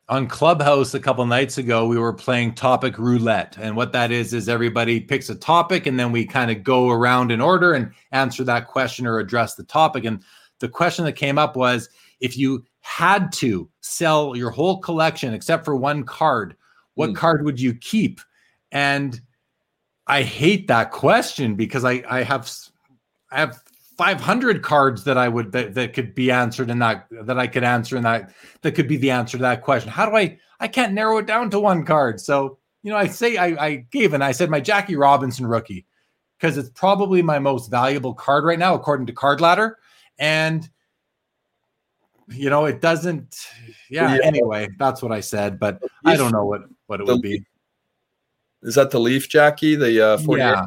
on Clubhouse a couple nights ago, we were playing topic roulette. And what that is, is everybody picks a topic and then we kind of go around in order and answer that question or address the topic. And the question that came up was if you had to sell your whole collection except for one card, what mm. card would you keep? And I hate that question because I, I have I have 500 cards that I would that, that could be answered in that that I could answer in that that could be the answer to that question. How do I I can't narrow it down to one card. So, you know, I say I, I gave and I said my Jackie Robinson rookie because it's probably my most valuable card right now according to Card Ladder and you know, it doesn't yeah, yeah. anyway, that's what I said, but I don't know what what it would be. Is that the Leaf Jackie, the uh 40 yeah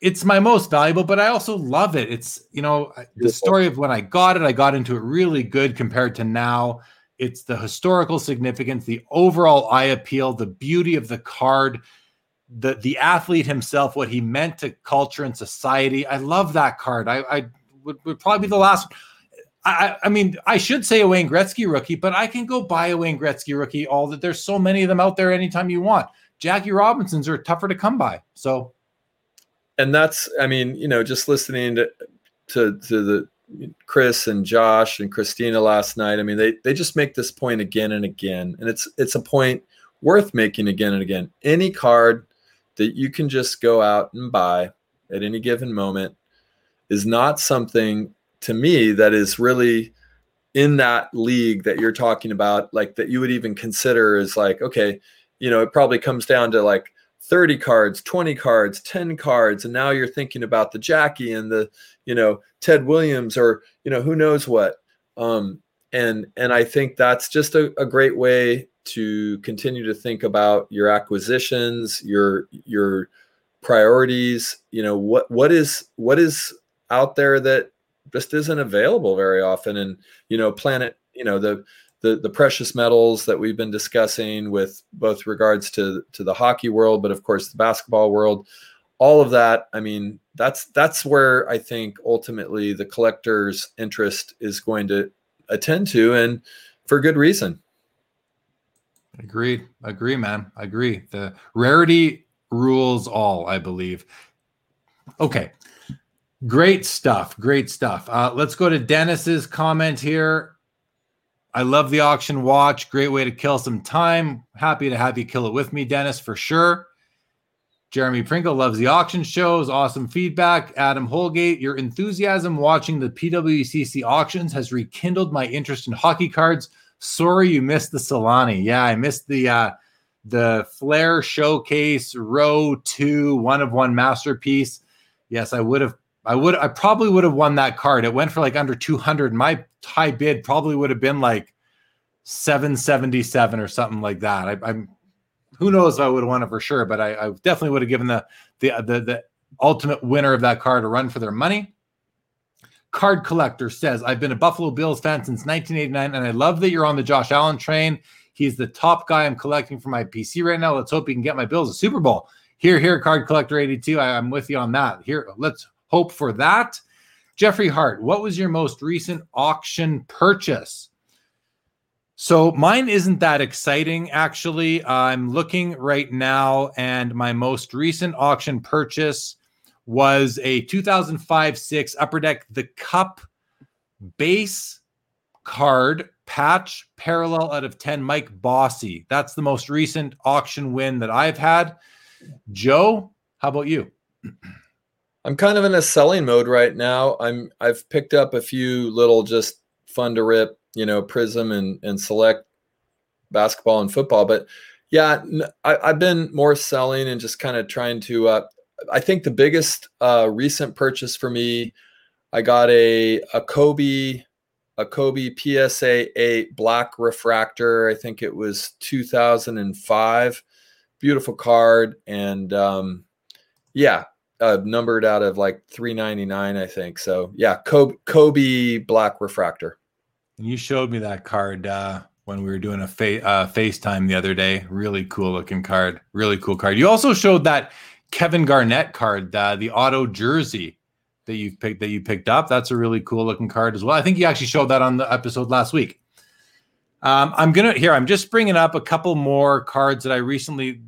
it's my most valuable, but I also love it. It's you know the story of when I got it. I got into it really good compared to now. It's the historical significance, the overall eye appeal, the beauty of the card, the the athlete himself, what he meant to culture and society. I love that card. I, I would, would probably be the last. I, I mean, I should say a Wayne Gretzky rookie, but I can go buy a Wayne Gretzky rookie. All that there's so many of them out there anytime you want. Jackie Robinsons are tougher to come by. So and that's i mean you know just listening to to, to the chris and josh and christina last night i mean they they just make this point again and again and it's it's a point worth making again and again any card that you can just go out and buy at any given moment is not something to me that is really in that league that you're talking about like that you would even consider is like okay you know it probably comes down to like 30 cards, 20 cards, 10 cards, and now you're thinking about the Jackie and the, you know, Ted Williams or, you know, who knows what. Um, and and I think that's just a, a great way to continue to think about your acquisitions, your your priorities, you know, what what is what is out there that just isn't available very often. And, you know, planet, you know, the the, the precious metals that we've been discussing with both regards to to the hockey world, but of course the basketball world, all of that. I mean, that's that's where I think ultimately the collector's interest is going to attend to, and for good reason. Agree, agree, man. Agree. The rarity rules all, I believe. Okay, great stuff. Great stuff. Uh, let's go to Dennis's comment here. I love the auction watch. Great way to kill some time. Happy to have you kill it with me, Dennis, for sure. Jeremy Pringle loves the auction shows. Awesome feedback. Adam Holgate, your enthusiasm watching the PWCC auctions has rekindled my interest in hockey cards. Sorry you missed the Selanne. Yeah, I missed the uh the Flair Showcase Row 2 one of one masterpiece. Yes, I would have I would I probably would have won that card. It went for like under 200. My high bid probably would have been like 777 or something like that. I, am who knows if I would have won it for sure, but I, I definitely would have given the, the uh, the the ultimate winner of that card a run for their money. Card collector says, I've been a Buffalo Bills fan since 1989, and I love that you're on the Josh Allen train. He's the top guy I'm collecting for my PC right now. Let's hope he can get my Bills a Super Bowl. Here, here, card collector 82. I, I'm with you on that. Here, let's hope for that. Jeffrey Hart, what was your most recent auction purchase? So mine isn't that exciting, actually. I'm looking right now, and my most recent auction purchase was a 2005 6 Upper Deck The Cup base card patch parallel out of 10 Mike Bossy. That's the most recent auction win that I've had. Joe, how about you? I'm kind of in a selling mode right now. I'm I've picked up a few little just fun to rip you know Prizm and and select basketball and football but yeah I, have been more selling and just kind of trying to uh, i think the biggest uh, recent purchase for me i got a a kobe a kobe psa 8 black refractor i think it was 2005 beautiful card and um, yeah uh, numbered out of like 399 i think so yeah kobe, kobe black refractor and you showed me that card uh, when we were doing a fa- uh, FaceTime the other day. Really cool looking card. Really cool card. You also showed that Kevin Garnett card, uh, the auto jersey that you picked that you picked up. That's a really cool looking card as well. I think you actually showed that on the episode last week. Um, I'm gonna here. I'm just bringing up a couple more cards that I recently.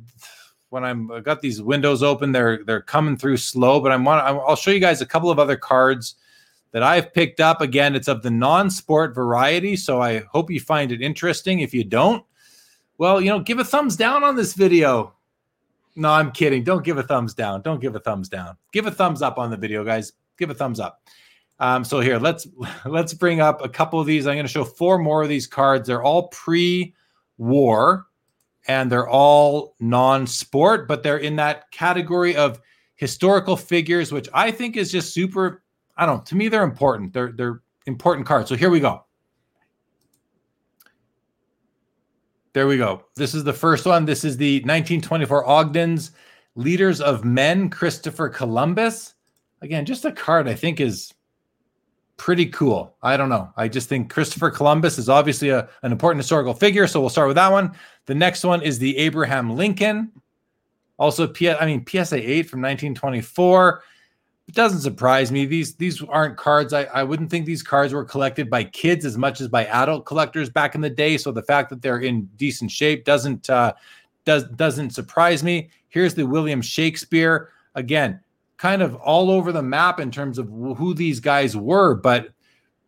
When I'm I got these windows open, they're they're coming through slow, but I'm I'll show you guys a couple of other cards that I've picked up. Again, it's of the non sport variety. So I hope you find it interesting. If you don't, well, you know, give a thumbs down on this video. No, I'm kidding. Don't give a thumbs down. Don't give a thumbs down. Give a thumbs up on the video, guys. Give a thumbs up. Um, so here, let's let's bring up a couple of these. I'm going to show four more of these cards. They're all pre-war, and they're all non-sport, but they're in that category of historical figures, which I think is just super I don't. To me, they're important. They're they're important cards. So here we go. There we go. This is the first one. This is the 1924 Ogden's Leaders of Men, Christopher Columbus. Again, just a card I think is pretty cool. I don't know. I just think Christopher Columbus is obviously a, an important historical figure. So we'll start with that one. The next one is the Abraham Lincoln. Also, P- I mean, PSA 8 from 1924 it doesn't surprise me. These these aren't cards. I, I wouldn't think these cards were collected by kids as much as by adult collectors back in the day. So the fact that they're in decent shape doesn't uh, does doesn't surprise me. Here's the William Shakespeare again, kind of all over the map in terms of who these guys were, but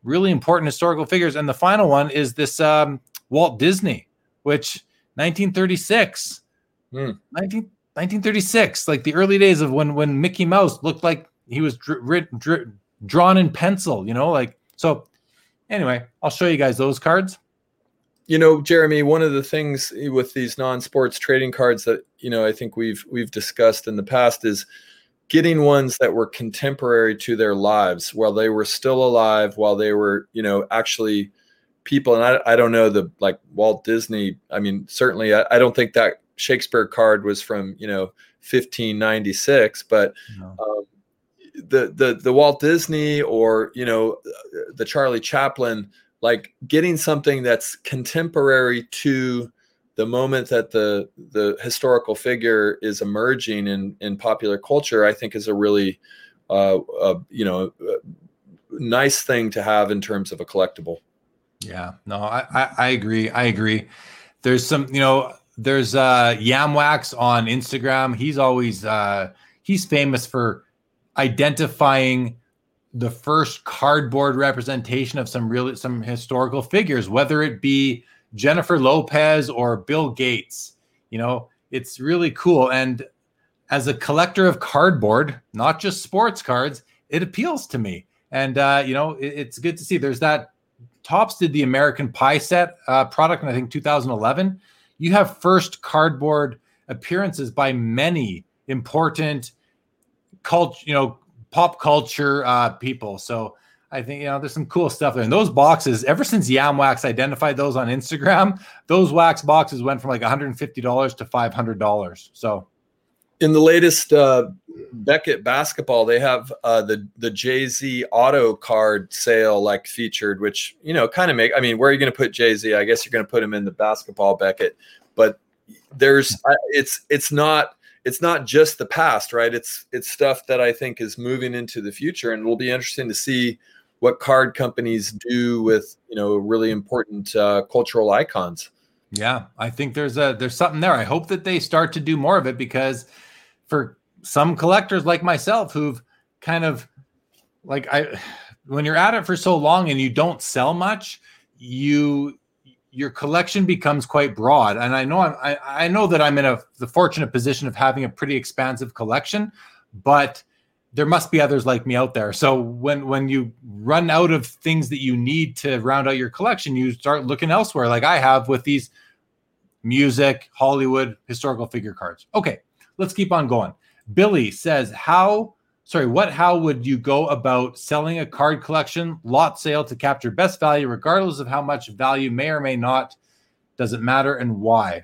really important historical figures. And the final one is this um, Walt Disney, which 1936, hmm. 19, 1936, like the early days of when when Mickey Mouse looked like he was dr- dr- drawn in pencil, you know, like so. Anyway, I'll show you guys those cards. You know, Jeremy, one of the things with these non-sports trading cards that you know I think we've we've discussed in the past is getting ones that were contemporary to their lives while they were still alive, while they were you know actually people. And I I don't know the like Walt Disney. I mean, certainly I, I don't think that Shakespeare card was from you know 1596, but no. um, the the the Walt Disney or you know the Charlie Chaplin, like getting something that's contemporary to the moment that the the historical figure is emerging in in popular culture, I think is a really uh, you know nice thing to have in terms of a collectible. Yeah, no, I, I, I agree. I agree. There's some, you know, there's uh Yamwax on Instagram. He's always uh he's famous for identifying the first cardboard representation of some real some historical figures, whether it be Jennifer Lopez or Bill Gates. You know, it's really cool. And as a collector of cardboard, not just sports cards, it appeals to me. And uh, you know, it, it's good to see. There's that Topps did the American Pie set uh, product in I think 2011. You have first cardboard appearances by many important culture, you know, pop culture uh, people. So I think you know there's some cool stuff there. And those boxes, ever since Yam Wax identified those on Instagram, those wax boxes went from like $150 to $500. So in the latest uh, Beckett basketball, they have uh, the the Jay Z auto card sale like featured, which you know kind of make. I mean, where are you going to put Jay Z? I guess you're going to put him in the basketball Beckett, but there's it's it's not it's not just the past, right? It's it's stuff that I think is moving into the future, and it'll be interesting to see what card companies do with you know really important uh, cultural icons. Yeah, I think there's a there's something there. I hope that they start to do more of it because for some collectors like myself who've kind of like I when you're at it for so long and you don't sell much, you your collection becomes quite broad. And I know I'm, I, I know that I'm in a the fortunate position of having a pretty expansive collection, but there must be others like me out there. So when when you run out of things that you need to round out your collection, you start looking elsewhere, like I have with these music, Hollywood, historical figure cards. Okay, let's keep on going. Billy says, "How sorry, what how would you go about selling a card collection lot sale to capture best value regardless of how much value may or may not does it matter and why?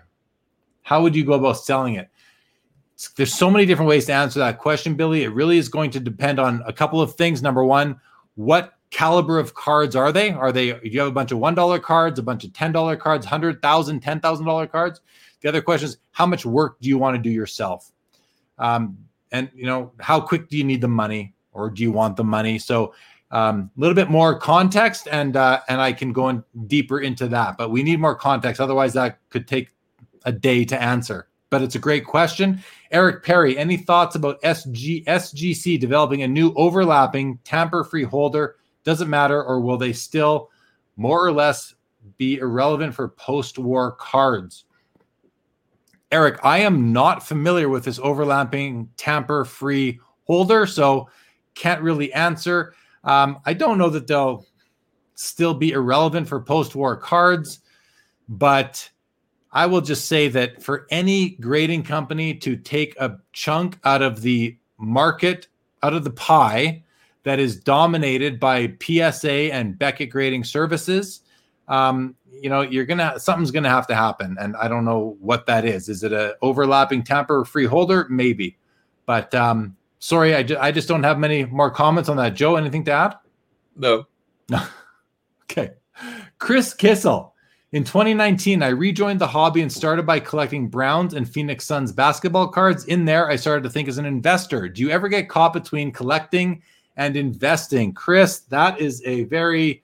How would you go about selling it? There's so many different ways to answer that question, Billy. It really is going to depend on a couple of things. Number one, what caliber of cards are they? Are they, do you have a bunch of $1 cards, a bunch of $10 cards, $100,000, $10,000 cards? The other question is, how much work do you want to do yourself? Um, and you know how quick do you need the money or do you want the money so a um, little bit more context and uh, and i can go in deeper into that but we need more context otherwise that could take a day to answer but it's a great question eric perry any thoughts about sg sgc developing a new overlapping tamper free holder doesn't matter or will they still more or less be irrelevant for post-war cards Eric, I am not familiar with this overlapping tamper free holder, so can't really answer. Um, I don't know that they'll still be irrelevant for post war cards, but I will just say that for any grading company to take a chunk out of the market, out of the pie that is dominated by PSA and Beckett grading services, um, you know you're gonna something's gonna have to happen and i don't know what that is. Is it a overlapping tamper free holder maybe. But um sorry I, ju- I just don't have many more comments on that. Joe anything to add? No no. Okay. Chris kissel in 2019 i rejoined the hobby and started by collecting browns and phoenix suns basketball cards. In there i started to think as an investor. Do you ever get caught between collecting and investing? Chris that is a very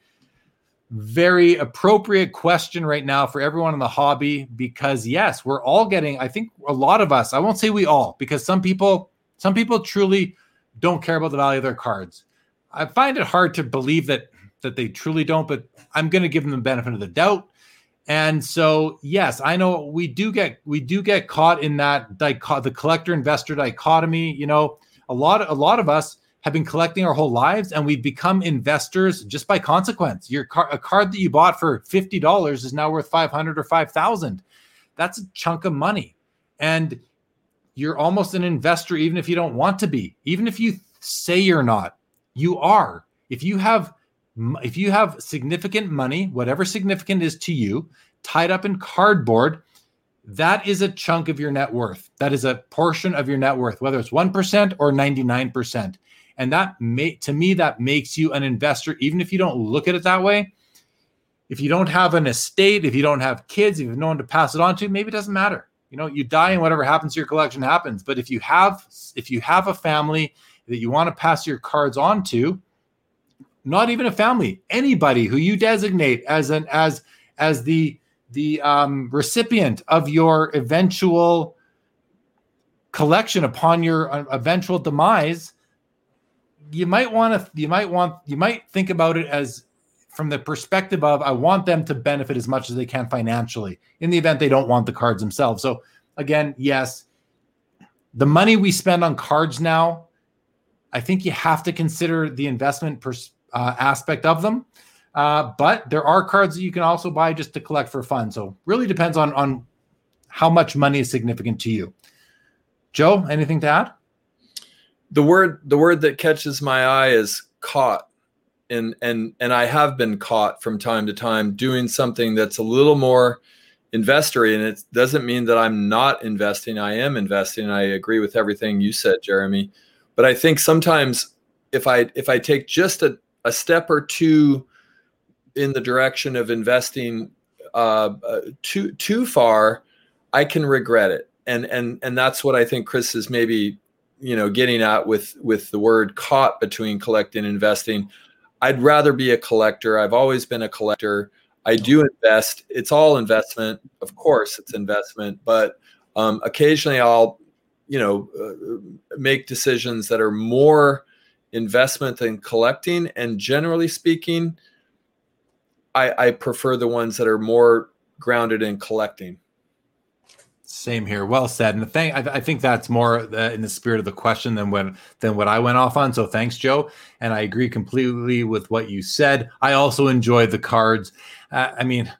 very appropriate question right now for everyone in the hobby because yes we're all getting i think a lot of us i won't say we all because some people some people truly don't care about the value of their cards. I find it hard to believe that that they truly don't but i'm going to give them the benefit of the doubt and so yes i know we do get we do get caught in that dichot- the collector investor dichotomy you know a lot a lot of us have been collecting our whole lives and we've become investors just by consequence. Your car, a card that you bought for $50 is now worth 500 or 5000. That's a chunk of money. And you're almost an investor even if you don't want to be. Even if you say you're not, you are. If you have if you have significant money, whatever significant is to you, tied up in cardboard, that is a chunk of your net worth. That is a portion of your net worth, whether it's 1% or 99%. And that may, to me, that makes you an investor, even if you don't look at it that way. If you don't have an estate, if you don't have kids, if you have no one to pass it on to, maybe it doesn't matter. You know, you die and whatever happens to your collection happens. But if you have, if you have a family that you want to pass your cards on to, not even a family, anybody who you designate as an as as the the um, recipient of your eventual collection upon your uh, eventual demise you might want to you might want you might think about it as from the perspective of I want them to benefit as much as they can financially in the event they don't want the cards themselves. So again, yes, the money we spend on cards now, I think you have to consider the investment pers- uh, aspect of them. Uh, but there are cards that you can also buy just to collect for fun. So really depends on on how much money is significant to you. Joe, anything to add? the word the word that catches my eye is caught and and and I have been caught from time to time doing something that's a little more investory and it doesn't mean that I'm not investing I am investing I agree with everything you said Jeremy but I think sometimes if I if I take just a, a step or two in the direction of investing uh, uh, too too far I can regret it and and and that's what I think Chris is maybe you know getting at with with the word caught between collecting and investing. I'd rather be a collector. I've always been a collector. I do invest. It's all investment, of course. It's investment, but um, occasionally I'll you know uh, make decisions that are more investment than collecting. And generally speaking I, I prefer the ones that are more grounded in collecting. Same here. Well said. And thing I, I think that's more uh, in the spirit of the question than when than what i went off on. So thanks joe. And i agree completely with what you said. I also enjoy the cards. Uh, i mean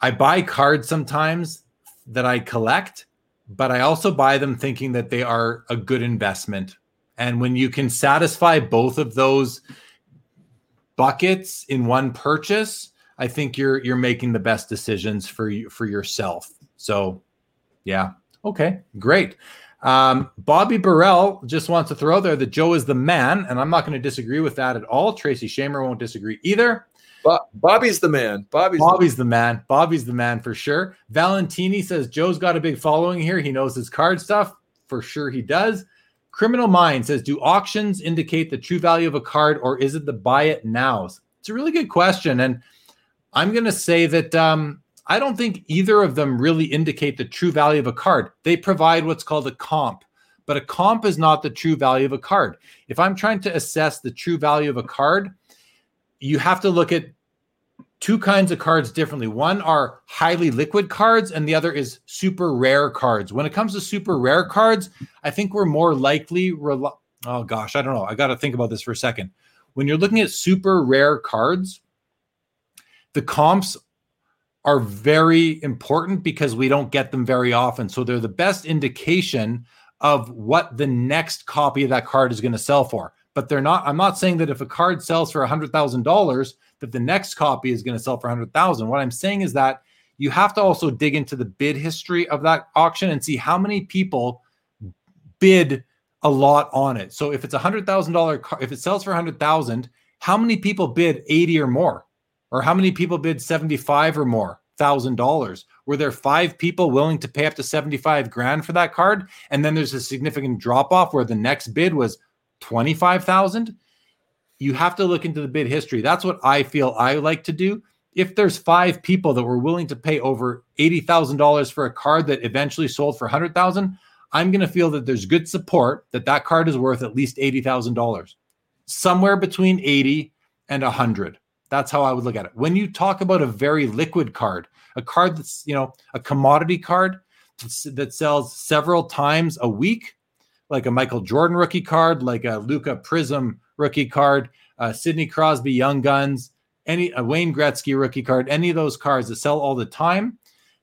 i buy cards sometimes that i collect but I also buy them thinking that they are a good investment. And when you can satisfy both of those buckets in one purchase, I think you're you're making the best decisions for you for yourself. So, yeah, okay, great. Um, Bobby Burrell just wants to throw there that Joe is the man, and I'm not going to disagree with that at all. Tracy Shamer won't disagree either. Bobby's the man. Bobby's Bobby's the, the man. Bobby's the man for sure. Valentini says Joe's got a big following here. He knows his card stuff. For sure he does. Criminal Mind says, do auctions indicate the true value of a card or is it the buy it nows? It's a really good question. And I'm going to say that um, I don't think either of them really indicate the true value of a card. They provide what's called a comp, but a comp is not the true value of a card. If I'm trying to assess the true value of a card, you have to look at two kinds of cards differently. One are highly liquid cards, and the other is super rare cards. When it comes to super rare cards, I think we're more likely. Rel- oh gosh, I don't know. I got to think about this for a second. When you're looking at super rare cards, the comps are very important because we don't get them very often. So they're the best indication of what the next copy of that card is going to sell for. But they're not. I'm not saying that if a card sells for a hundred thousand dollars that the next copy is going to sell for 100,000. What I'm saying is that you have to also dig into the bid history of that auction and see how many people bid a lot on it. So if it's a $100,000 car, if it sells for 100,000, how many people bid 80 or more? Or how many people bid 75 or more? thousand dollars were there five people willing to pay up to 75 grand for that card and then there's a significant drop off where the next bid was 25,000 you have to look into the bid history. That's what I feel I like to do. If there's five people that were willing to pay over $80,000 for a card that eventually sold for 100,000, I'm going to feel that there's good support that that card is worth at least $80,000. Somewhere between 80 and 100. That's how I would look at it. When you talk about a very liquid card, a card that's, you know, a commodity card that sells several times a week, like a Michael Jordan rookie card, like a Luka Prizm rookie card, uh, Sidney Crosby Young Guns, any a Wayne Gretzky rookie card, any of those cards that sell all the time.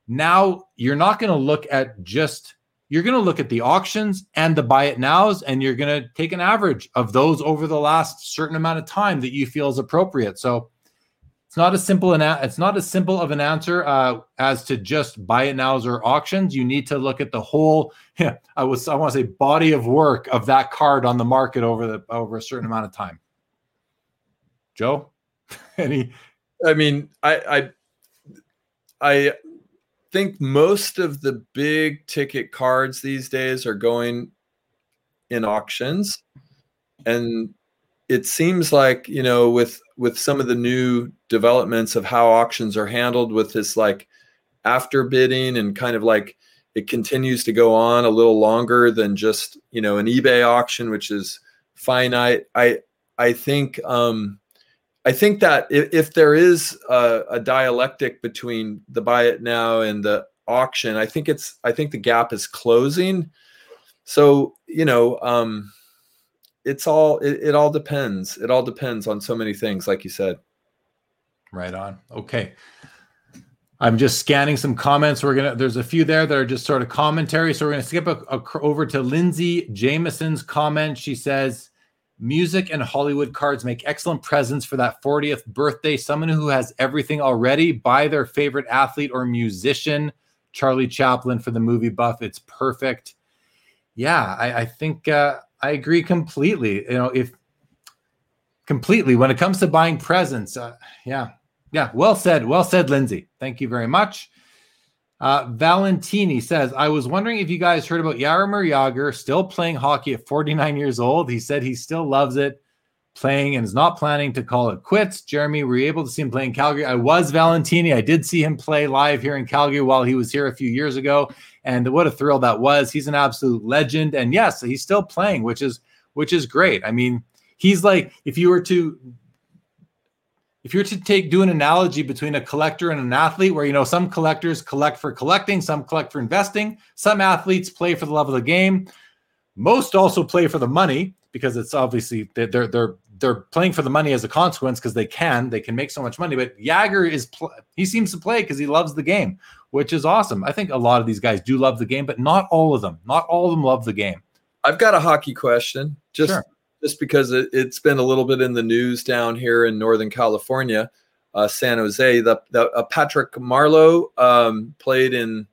Now you're not going to look at just you're going to look at the auctions and the buy it nows, and you're going to take an average of those over the last certain amount of time that you feel is appropriate. So it's not as simple an it's not as simple of an answer uh, as to just buy it nows or auctions. You need to look at the whole. Yeah, I was I want to say body of work of that card on the market over the over a certain amount of time. Joe, any? I mean, I I I think most of the big ticket cards these days are going in auctions, and it seems like you know with with some of the new developments of how auctions are handled with this like after bidding and kind of like it continues to go on a little longer than just you know an ebay auction which is finite i i think um i think that if, if there is a, a dialectic between the buy it now and the auction i think it's i think the gap is closing. So you know um it's all it, it all depends. It all depends on so many things like you said. Right on. Okay. I'm just scanning some comments. We're gonna there's a few there that are just sort of commentary. So we're gonna skip a, a, over to lindsay jameson's comment. She says music and hollywood cards make excellent presents for that 40th birthday. Someone who has everything already buy their favorite athlete or musician. Charlie chaplin for the movie buff. It's perfect. Yeah i, I think uh I agree completely. You know, if completely when it comes to buying presents, uh, yeah, yeah, well said, well said, Lindsay. Thank you very much. Uh, Valentini says, I was wondering if you guys heard about Jaromir Jagr still playing hockey at 49 years old. He said he still loves it playing and is not planning to call it quits. Jeremy, were you able to see him play in Calgary? I was Valentini. I did see him play live here in Calgary while he was here a few years ago. And what a thrill that was. He's an absolute legend. And yes, he's still playing, which is which is great. I mean, he's like if you were to if you're to take do an analogy between a collector and an athlete where you know some collectors collect for collecting some collect for investing some athletes play for the love of the game most also play for the money because it's obviously they're they're they're playing for the money as a consequence because they can they can make so much money but Jagr is pl- he seems to play because he loves the game which is awesome i think a lot of these guys do love the game but not all of them not all of them love the game i've got a hockey question just sure just because it, has been a little bit in the news down here in Northern California, uh, San Jose. The, the uh, Patrick Marleau um, played in,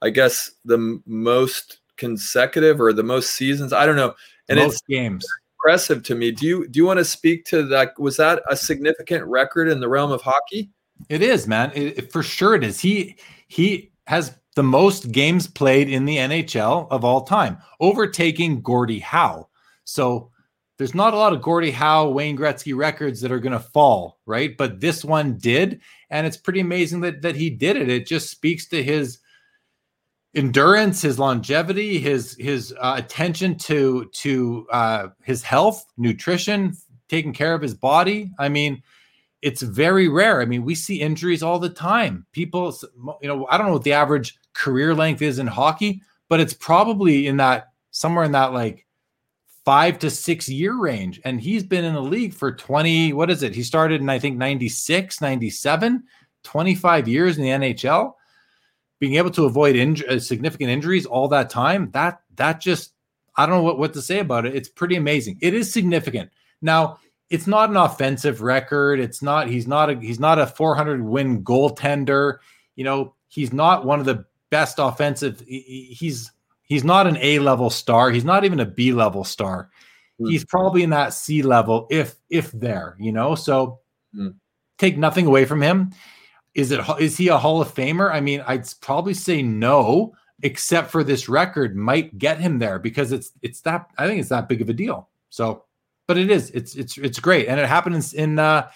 I guess, the most consecutive or the most seasons. I don't know. And most it's games. Impressive to me. Do you do you want to speak to that? Was that a significant record in the realm of hockey? It is, man. It, it, for sure, it is. He he has the most games played in the NHL of all time, overtaking Gordie Howe. So there's not a lot of Gordie Howe, Wayne Gretzky records that are going to fall, right? But this one did, and it's pretty amazing that that he did it. It just speaks to his endurance, his longevity, his his uh, attention to to uh, his health, nutrition, taking care of his body. I mean, it's very rare. I mean, we see injuries all the time. People, you know, I don't know what the average career length is in hockey, but it's probably in that somewhere in that like five to six year range. And he's been in the league for 20, what is it? He started in, I think, 96, 97, 25 years in the NHL. Being able to avoid inj- uh, significant injuries all that time, that that just I don't know what, what to say about it. It's pretty amazing. It is significant. Now, it's not an offensive record. It's not, he's not a he's not a 400 win goaltender. You know, he's not one of the best offensive. He's He's not an A level star. He's not even a B level star. Mm. He's probably in that C level, if if there, you know. So mm. take nothing away from him. Is it is he a Hall of Famer? I mean, I'd probably say no, except for this record might get him there because it's it's that I think it's that big of a deal. So, but it is it's it's it's great, and it happens in uh,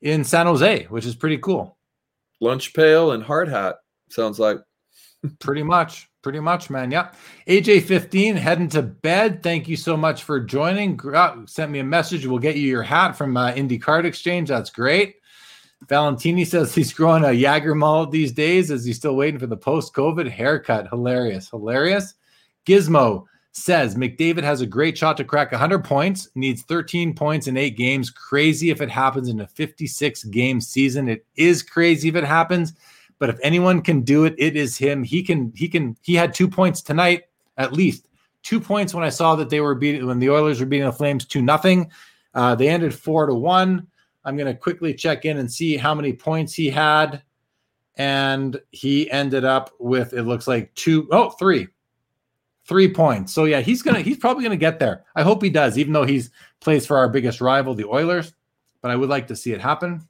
in San Jose, which is pretty cool. Lunch pail and hard hat sounds like pretty much pretty much, man. Yeah. AJ15 heading to bed. Thank you so much for joining. Uh, sent me a message. We'll get you your hat from uh, Indy Card Exchange. That's great. Valentini says he's growing a mullet these days is he still waiting for the post COVID haircut. Hilarious. Hilarious. Gizmo says McDavid has a great shot to crack 100 points, needs 13 points in eight games. Crazy if it happens in a 56 game season. It is crazy if it happens. But if anyone can do it, it is him. He can, he can, he had two points tonight, at least two points when I saw that they were beating when the Oilers were beating the Flames two nothing. Uh, they ended four to one. I'm going to quickly check in and see how many points he had. And he ended up with it looks like two, oh, three, three points. So yeah, he's gonna he's probably gonna get there. I hope he does, even though he's plays for our biggest rival, the Oilers. But I would like to see it happen.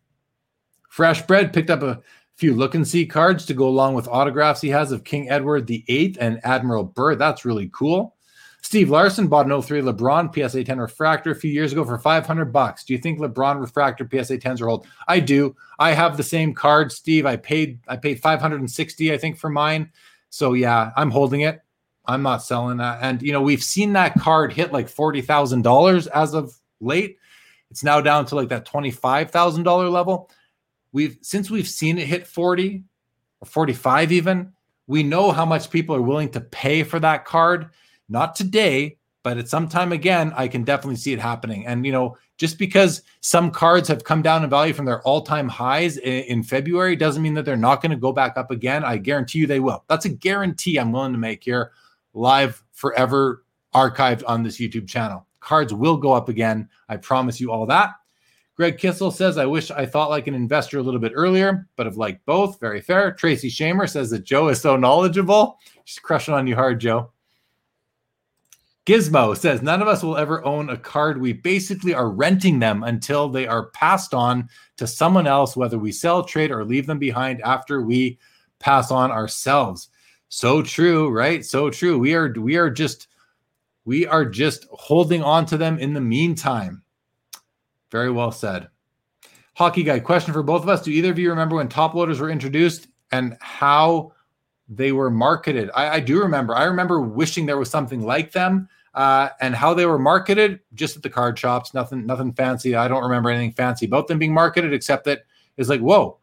Fresh bread picked up a few look and see cards to go along with autographs he has of King Edward VIII and Admiral Byrd. That's really cool. Steve Larson bought an 03 LeBron PSA 10 refractor a few years ago for 500 bucks. Do you think LeBron refractor PSA 10s are old? I do. I have the same card, Steve. I paid I paid 560 I think for mine. So yeah, I'm holding it. I'm not selling that. And you know, we've seen that card hit like $40,000 as of late. It's now down to like that $25,000 level. We've since we've seen it hit 40 or 45 even we know how much people are willing to pay for that card. Not today but at some time again i can definitely see it happening. And you know just because some cards have come down in value from their all-time highs in, in february doesn't mean that they're not going to go back up again. I guarantee you they will. That's a guarantee i'm willing to make here live forever archived on this youtube channel cards will go up again i promise you all that Greg Kissel says, I wish I thought like an investor a little bit earlier, but have liked both. Very fair. Tracy Shamer says that Joe is so knowledgeable. She's crushing on you hard, Joe. Gizmo says, none of us will ever own a card. We basically are renting them until they are passed on to someone else, whether we sell, trade, or leave them behind after we pass on ourselves. So true, right? So true. We are we are just we are just holding on to them in the meantime. Very well said. Hockey guy, question for both of us. Do either of you remember when top loaders were introduced and how they were marketed? I, I do remember. I remember wishing there was something like them. Uh, and how they were marketed just at the card shops nothing nothing fancy i don't remember anything fancy about them being marketed except that it's like whoa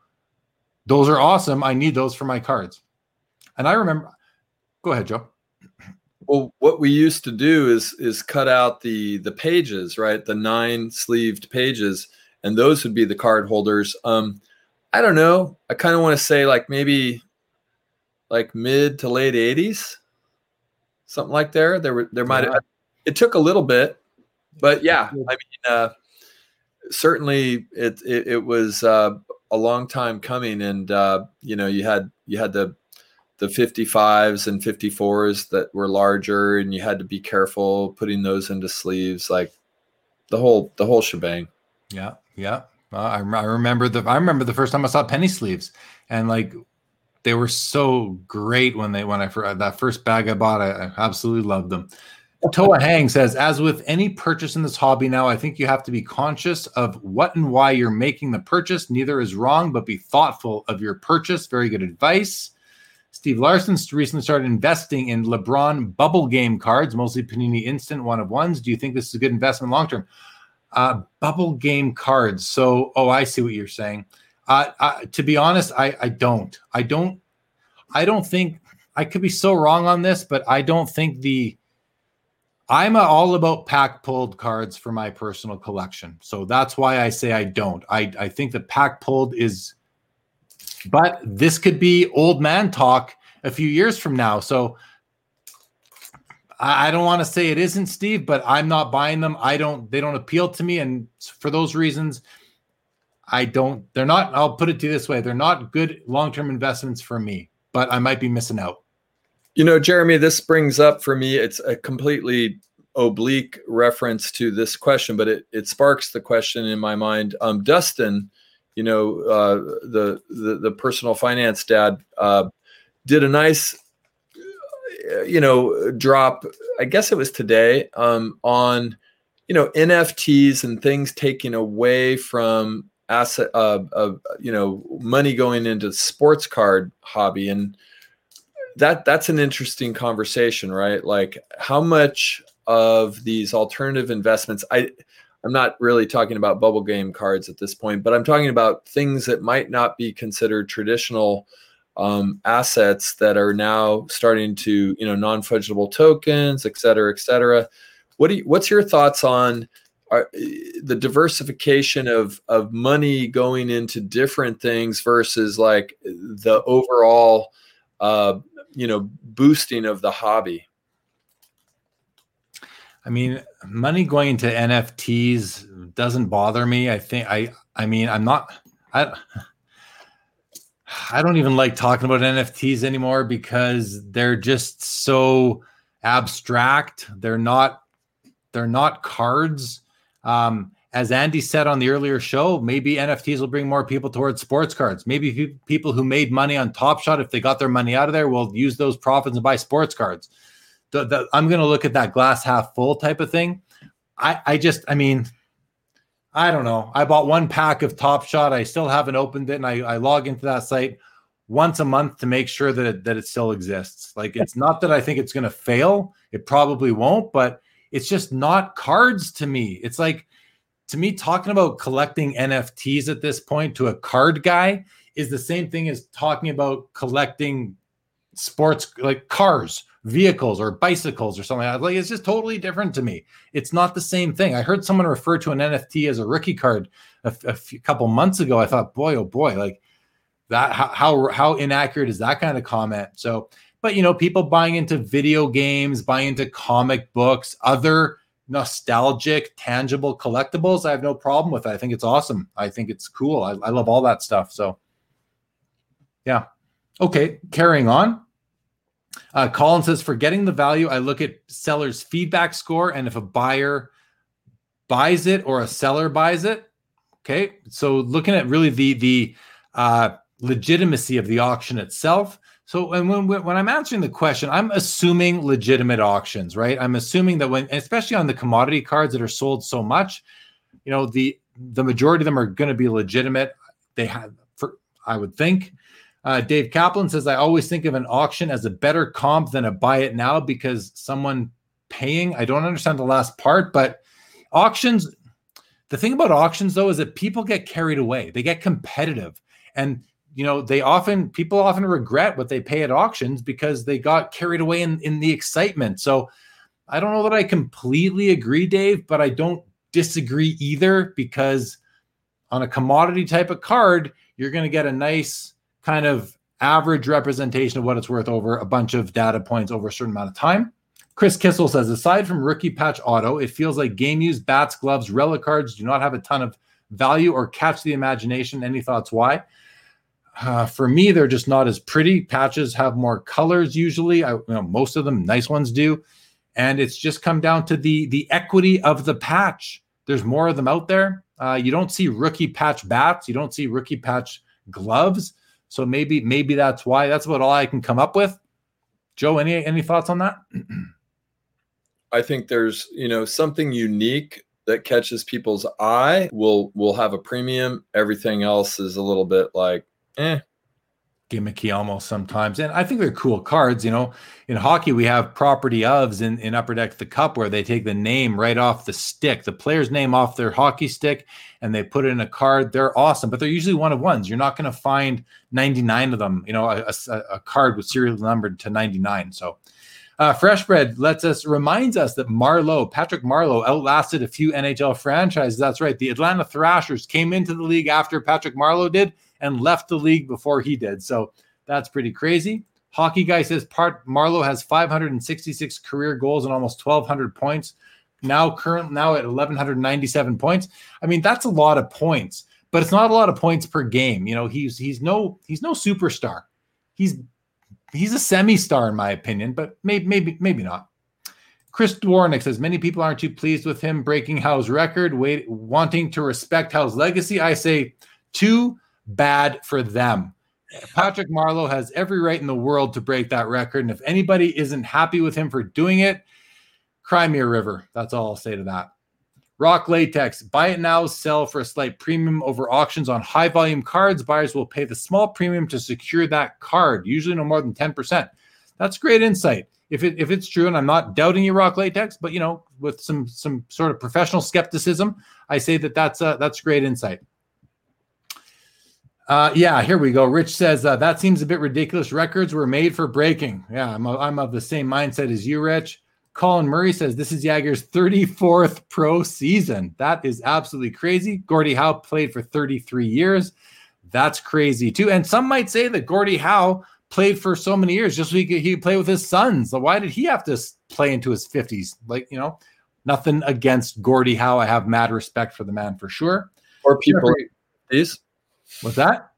those are awesome i need those for my cards and i remember go ahead joe. Well what we used to do is is cut out the the pages right? The nine sleeved pages and those would be the card holders. Um i don't know. I kind of want to say like maybe like mid to late 80s something like there. There were there might yeah. it took a little bit, but yeah, I mean, uh, certainly it, it, it was uh, a long time coming, and uh, you know you had you had the the 55s and 54s that were larger, and you had to be careful putting those into sleeves, like the whole the whole shebang. Yeah, yeah. Uh, I, I remember the I remember the first time I saw penny sleeves, and like they were so great when they when I uh, that first bag I bought. I, I absolutely loved them. Toa Hang says, as with any purchase in this hobby now, I think you have to be conscious of what and why you're making the purchase. Neither is wrong, but be thoughtful of your purchase. Very good advice. Steve Larson recently started investing in LeBron bubble game cards, mostly Panini Instant one of ones. Do you think this is a good investment long term? Uh, bubble game cards. So, oh, I see what you're saying. Uh, uh, to be honest, I, I don't. I don't. I don't think I could be so wrong on this, but I don't think the. I'm all about pack pulled cards for my personal collection, so that's why I say I don't. I I think the pack pulled is, but this could be old man talk a few years from now. So I, don't want to say it isn't Steve, but I'm not buying them. I don't. They don't appeal to me, and for those reasons I don't, they're not, I'll put it to this way they're not good long term investments for me, but I might be missing out. You know, Jeremy, this brings up for me, it's a completely oblique reference to this question, but it, it sparks the question in my mind. Um, Dustin, you know, uh, the, the, the personal finance dad, uh, did a nice, you know, drop. I guess it was today um, on, you know, NFTs and things taking away from asset uh, uh, you know money going into sports card hobby and that that's an interesting conversation right like how much of these alternative investments i i'm not really talking about bubble game cards at this point but i'm talking about things that might not be considered traditional um, assets that are now starting to you know non-fungible tokens et cetera et cetera. What do you, what's your thoughts on are, the diversification of of money going into different things versus like the overall uh, you know boosting of the hobby i mean money going into nfts doesn't bother me i think i i mean i'm not i i don't even like talking about nfts anymore because they're just so abstract they're not they're not cards um, as Andy said on the earlier show, maybe NFTs will bring more people towards sports cards. Maybe people who made money on Top Shot, if they got their money out of there, will use those profits and buy sports cards. The, the, I'm going to look at that glass half full type of thing. I, I just, I mean, I don't know. I bought one pack of Top Shot. I still haven't opened it, and I, I log into that site once a month to make sure that it, that it still exists. Like it's not that I think it's going to fail. It probably won't, but it's just not cards to me. It's like to me talking about collecting NFTs at this point to a card guy is the same thing as talking about collecting sports like cars, vehicles or bicycles or something like it's just totally different to me. It's not the same thing. I heard someone refer to an NFT as a rookie card a, a few, couple months ago. I thought, boy, oh boy, like that how, how how inaccurate is that kind of comment? So but you know, people buying into video games, buying into comic books, other nostalgic, tangible collectibles, I have no problem with. It. I think it's awesome. I think it's cool. I, I love all that stuff. So, yeah. Okay, carrying on. Uh, Colin says, for getting the value, I look at seller's feedback score, and if a buyer buys it or a seller buys it, okay. So looking at really the the uh, legitimacy of the auction itself. So, and when when I'm answering the question, I'm assuming legitimate auctions, right? I'm assuming that when, especially on the commodity cards that are sold so much, you know, the the majority of them are going to be legitimate. They have, for I would think. Uh, Dave Kaplan says, I always think of an auction as a better comp than a buy it now because someone paying. I don't understand the last part, but auctions. The thing about auctions, though, is that people get carried away. They get competitive, and you know they often people often regret what they pay at auctions because they got carried away in in the excitement. So I don't know that I completely agree, Dave, but I don't disagree either because on a commodity type of card, you're going to get a nice kind of average representation of what it's worth over a bunch of data points over a certain amount of time. Chris Kissel says, aside from rookie patch auto, it feels like game use, bats, gloves, relic cards do not have a ton of value or catch the imagination. Any thoughts why? Uh, for me, they're just not as pretty. Patches have more colors usually. I, you know, most of them, nice ones do, and it's just come down to the the equity of the patch. There's more of them out there. Uh, you don't see rookie patch bats. You don't see rookie patch gloves. So maybe maybe that's why. That's about all I can come up with. Joe, any any thoughts on that? I think there's you know something unique that catches people's eye will will have a premium. Everything else is a little bit like eh gimmicky almost sometimes. And I think they're cool cards. You know, in hockey, we have property ofs in, in Upper Deck the Cup where they take the name right off the stick, the player's name off their hockey stick, and they put it in a card. They're awesome, but they're usually one of ones. You're not going to find 99 of them, you know, a, a, a card with serial numbered to 99. So, uh, Fresh Bread lets us reminds us that Marleau, Patrick Marleau, outlasted a few NHL franchises. That's right. The Atlanta Thrashers came into the league after Patrick Marleau did and left the league before he did. So that's pretty crazy. Hockey guy says part Marleau has 566 career goals and almost 1,200 points. Now current now at 1,197 points. I mean that's a lot of points, but it's not a lot of points per game. You know he's he's no he's no superstar. He's he's a semi-star in my opinion, but maybe maybe maybe not. Chris Dwarnick says many people aren't too pleased with him breaking Howe's record, wait, wanting to respect Howe's legacy. I say too bad for them. Patrick Marleau has every right in the world to break that record. And if anybody isn't happy with him for doing it, cry me a river. That's all I'll say to that. Rock Latex, buy it now, sell for a slight premium over auctions on high volume cards. Buyers will pay the small premium to secure that card, usually no more than 10%. That's great insight. If it if it's true, and I'm not doubting you, Rock Latex, but you know, with some some sort of professional skepticism, I say that that's uh, that's great insight. Uh, yeah, here we go. Rich says uh, that seems a bit ridiculous. Records were made for breaking. Yeah, I'm, a, I'm of the same mindset as you, Rich. Colin Murray says this is Jagr's 34th pro season. That is absolutely crazy. Gordie Howe played for 33 years. That's crazy too. And some might say that Gordie Howe played for so many years just so he could, he play with his sons. So why did he have to play into his 50s? Like, you know, nothing against Gordie Howe. I have mad respect for the man for sure. Or people these What's that?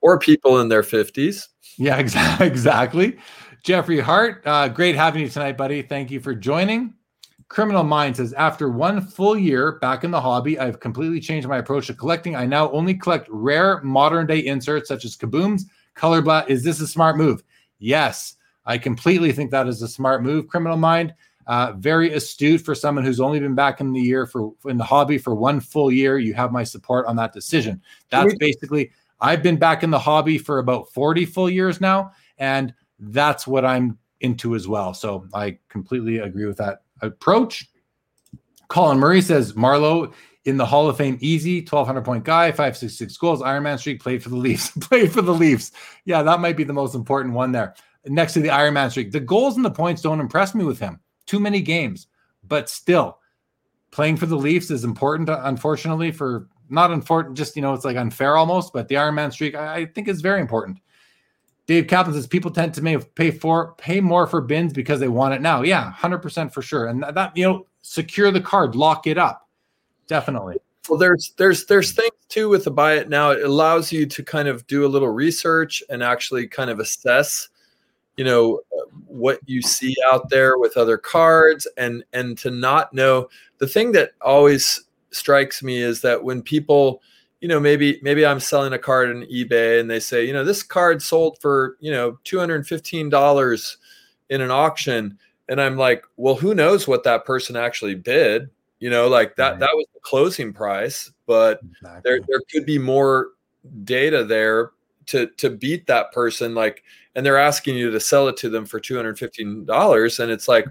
Or people in their 50s. Yeah, exactly. exactly. Jeffrey Hart, uh, great having you tonight, buddy. Thank you for joining. Criminal Mind says, after one full year back in the hobby, I've completely changed my approach to collecting. I now only collect rare modern day inserts such as kabooms, color blast. Is this a smart move? Yes, I completely think that is a smart move. Criminal Mind, uh, very astute for someone who's only been back in the year for in the hobby for one full year. You have my support on that decision. That's basically I've been back in the hobby for about 40 full years now, and that's what I'm into as well. So I completely agree with that approach. Colin Murray says Marleau in the Hall of Fame, easy, 1200 point guy, 566 goals, Ironman streak, played for the Leafs, played for the Leafs. Yeah, that might be the most important one there. Next to the Ironman streak, the goals and the points don't impress me with him too many games, but still playing for the Leafs is important, unfortunately, for not unfortunate, just, you know, it's like unfair almost, but the Iron Man streak, I, I think is very important. Dave Kaplan says people tend to pay for pay more for bins because they want it now. Yeah, hundred percent for sure. And that you know, secure the card, lock it up. Definitely. Well, there's there's there's things too with the buy it now. It allows you to kind of do a little research and actually kind of assess you know what you see out there with other cards and and to not know the thing that always strikes me is that when people you know, maybe maybe I'm selling a card on eBay and they say, you know, this card sold for, you know, $215 in an auction. And I'm like, well, who knows what that person actually bid? You know, like that right. that was the closing price, but exactly. there there could be more data there to to beat that person like and they're asking you to sell it to them for $215 and it's like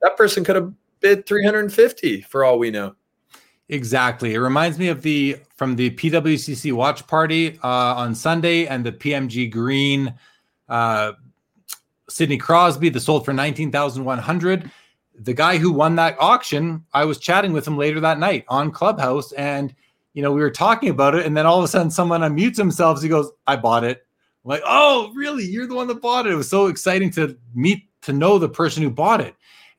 that person could have bid 350 for all we know. Exactly. It reminds me of the from the pwcc watch party uh, on sunday and the pmg green uh, sidney crosby that sold for 19100 the guy who won that auction i was chatting with him later that night on clubhouse and you know we were talking about it and then all of a sudden someone unmutes themselves he goes i bought it I'm like oh really you're the one that bought it it was so exciting to meet to know the person who bought it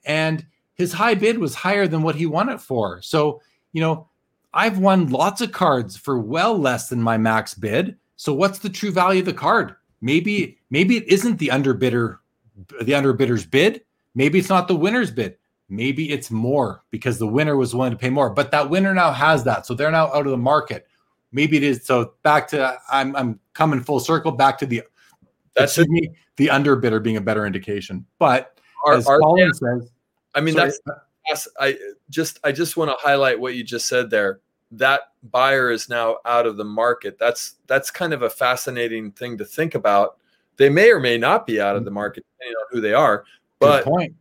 and his high bid was higher than what he won it for. So, you know, I've won lots of cards for well less than my max bid. So what's the true value of the card? Maybe maybe it isn't the underbidder the underbidder's bid. Maybe it's not the winner's bid. Maybe it's more because the winner was willing to pay more. But that winner now has that. So they're now out of the market. Maybe it is so back to I'm I'm coming full circle back to the that's me, the underbidder being a better indication. But our, as our, Colin says, I mean sorry. that's I just I just want to highlight what you just said there. That buyer is now out of the market. That's that's kind of a fascinating thing to think about. They may or may not be out of the mm-hmm. market depending on who they are, but like,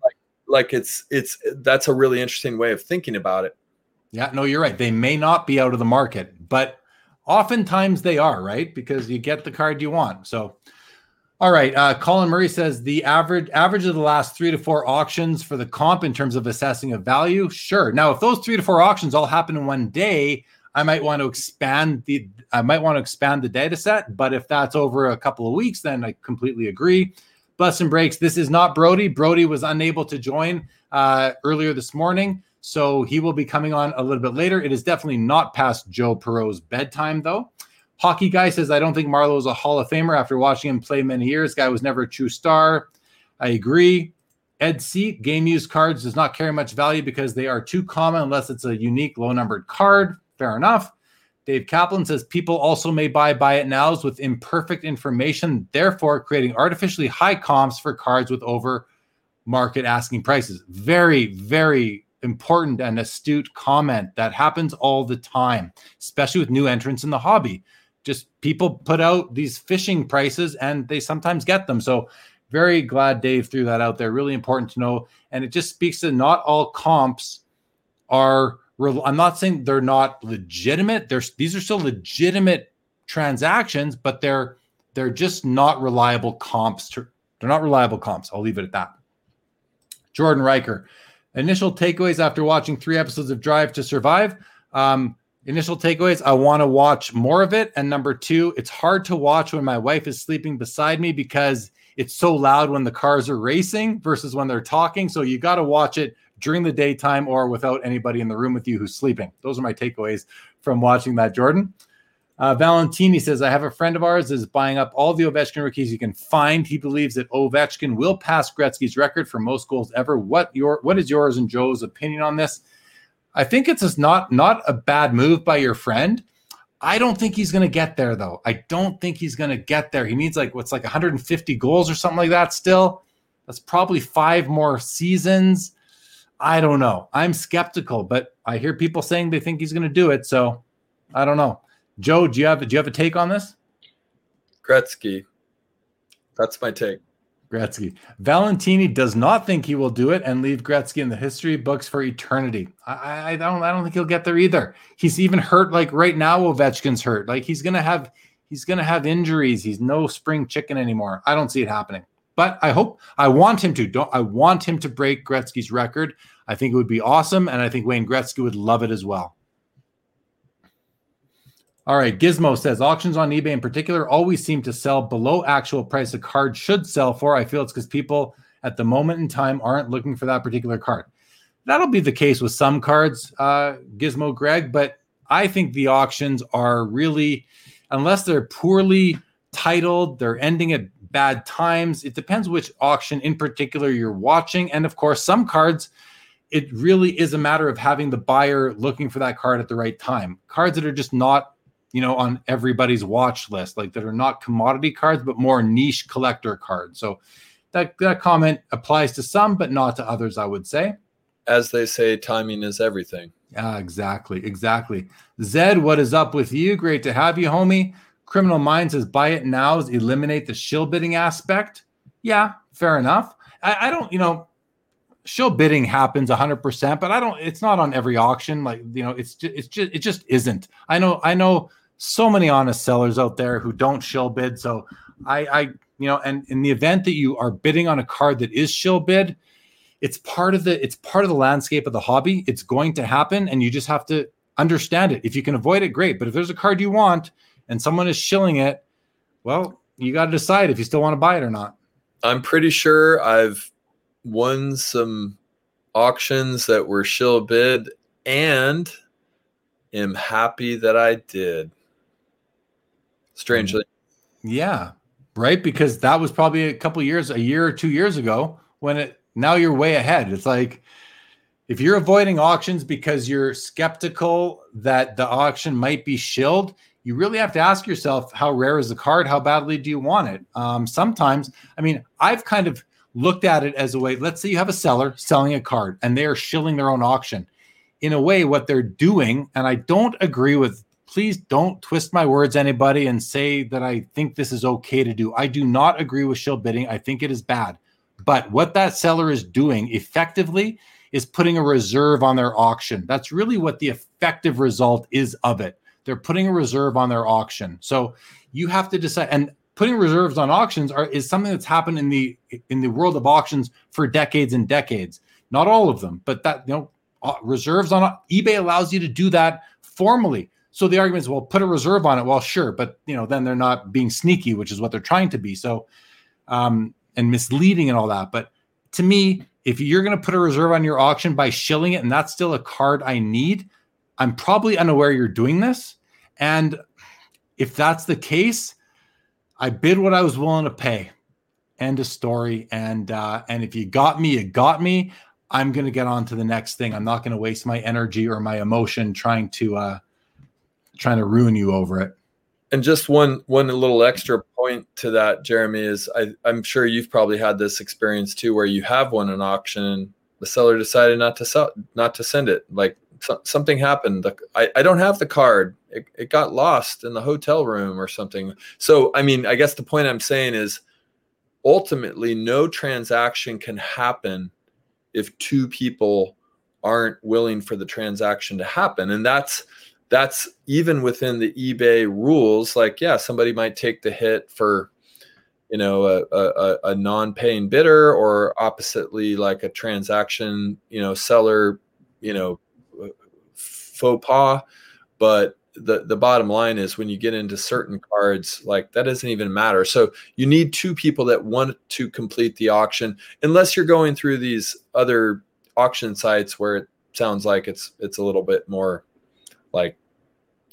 like it's it's that's a really interesting way of thinking about it. Yeah, no, you're right. They may not be out of the market, but oftentimes they are, right? Because you get the card you want. So all right. Uh, Colin Murray says the average average of the last three to four auctions for the comp in terms of assessing a value. Sure. Now, if those three to four auctions all happen in one day, I might want to expand the I might want to expand the data set. But if that's over a couple of weeks, then I completely agree. Bus and breaks. This is not Brody. Brody was unable to join uh, earlier this morning, so he will be coming on a little bit later. It is definitely not past Joe Poirot's bedtime, though. Hockey guy says, I don't think Marleau is a Hall of Famer after watching him play many years. Guy was never a true star. I agree. Ed Seat, game used cards does not carry much value because they are too common unless it's a unique low numbered card. Fair enough. Dave Kaplan says people also may buy buy it nows with imperfect information, therefore creating artificially high comps for cards with over market asking prices. Very, very important and astute comment that happens all the time, especially with new entrants in the hobby just people put out these fishing prices and they sometimes get them. So very glad Dave threw that out there. Really important to know. And it just speaks to not all comps are I'm not saying they're not legitimate. There's these are still legitimate transactions, but they're they're just not reliable comps. To, they're not reliable comps. I'll leave it at that. Jordan Riker. Initial takeaways after watching three episodes of Drive to Survive. Um, Initial takeaways I want to watch more of it. And number two, it's hard to watch when my wife is sleeping beside me because it's so loud when the cars are racing versus when they're talking. So you got to watch it during the daytime or without anybody in the room with you who's sleeping. Those are my takeaways from watching that, Jordan. Uh, Valentini says, I have a friend of ours is buying up all the Ovechkin rookies he can find. He believes that Ovechkin will pass Gretzky's record for most goals ever. What your what is yours and Joe's opinion on this? I think it's just not not a bad move by your friend. I don't think he's going to get there though. I don't think he's going to get there. He needs like what's like 150 goals or something like that still. That's probably 5 more seasons. I don't know. I'm skeptical, but I hear people saying they think he's going to do it, so I don't know. Joe, do you have do you have a take on this? Gretzky. That's my take. Gretzky. Valentini does not think he will do it and leave Gretzky in the history books for eternity. I, I don't I don't think he'll get there either. He's even hurt like right now Ovechkin's hurt. Like he's gonna have he's gonna have injuries. He's no spring chicken anymore. I don't see it happening. But I hope I want him to. Don't I want him to break Gretzky's record. I think it would be awesome. And I think Wayne Gretzky would love it as well. All right, Gizmo says auctions on eBay in particular always seem to sell below actual price a card should sell for. I feel it's because people at the moment in time aren't looking for that particular card. That'll be the case with some cards, uh, Gizmo Greg, but I think the auctions are really, unless they're poorly titled, they're ending at bad times. It depends which auction in particular you're watching. And of course, some cards, it really is a matter of having the buyer looking for that card at the right time. Cards that are just not you know, on everybody's watch list, like that are not commodity cards, but more niche collector cards. So that that comment applies to some, but not to others, I would say. As they say, timing is everything. Yeah, exactly, exactly. Zed, what is up with you? Great to have you, homie. Criminal Minds says buy it now is eliminate the shill bidding aspect. Yeah, fair enough. I, I don't, you know, shill bidding happens 100%, but I don't, it's not on every auction. Like, you know, it's just, it's just, it just isn't. I know, I know so many honest sellers out there who don't shill bid. So I, I, you know, and in the event that you are bidding on a card that is shill bid, it's part of the it's part of the landscape of the hobby. It's going to happen, and you just have to understand it. If you can avoid it, great. But if there's a card you want and someone is shilling it, well, you got to decide if you still want to buy it or not. I'm pretty sure I've won some auctions that were shill bid and am happy that I did. Strangely. Yeah. Right. Because that was probably a couple years, a year or two years ago when it now you're way ahead. It's like if you're avoiding auctions because you're skeptical that the auction might be shilled, you really have to ask yourself how rare is the card? How badly do you want it? Um, sometimes, I mean, I've kind of looked at it as a way. Let's say you have a seller selling a card and they are shilling their own auction. In a way, what they're doing, and I don't agree with. Please don't twist my words, anybody, and say that I think this is okay to do. I do not agree with shill bidding. I think it is bad. But what that seller is doing effectively is putting a reserve on their auction. That's really what the effective result is of it. They're putting a reserve on their auction. So you have to decide and putting reserves on auctions are is something that's happened in the in the world of auctions for decades and decades. Not all of them, but that you know reserves on eBay allows you to do that formally. So the argument is, well, put a reserve on it. Well, sure, but you know, then they're not being sneaky, which is what they're trying to be. So um, and misleading and all that. But to me, if you're going to put a reserve on your auction by shilling it and that's still a card I need, I'm probably unaware you're doing this. And if that's the case, I bid what I was willing to pay. End of story. And uh, and if you got me, you got me. I'm to get on to the next thing. I'm not to waste my energy or my emotion trying to uh, trying to ruin you over it. And just one one little extra point to that, Jeremy, is I, I'm sure you've probably had this experience too, where you have won an auction the seller decided not to sell, not to send it. Like so, something happened. I, I don't have the card. It, it got lost in the hotel room or something. So I mean, I guess the point I'm saying is, ultimately, no transaction can happen if two people aren't willing for the transaction to happen, and that's that's even within the eBay rules. Like, yeah, somebody might take the hit for, you know, a, a, a non-paying bidder, or oppositely, like a transaction, you know, seller, you know, faux pas. But the the bottom line is when you get into certain cards, like that doesn't even matter. So you need two people that want to complete the auction, unless you're going through these other auction sites where it sounds like it's it's a little bit more like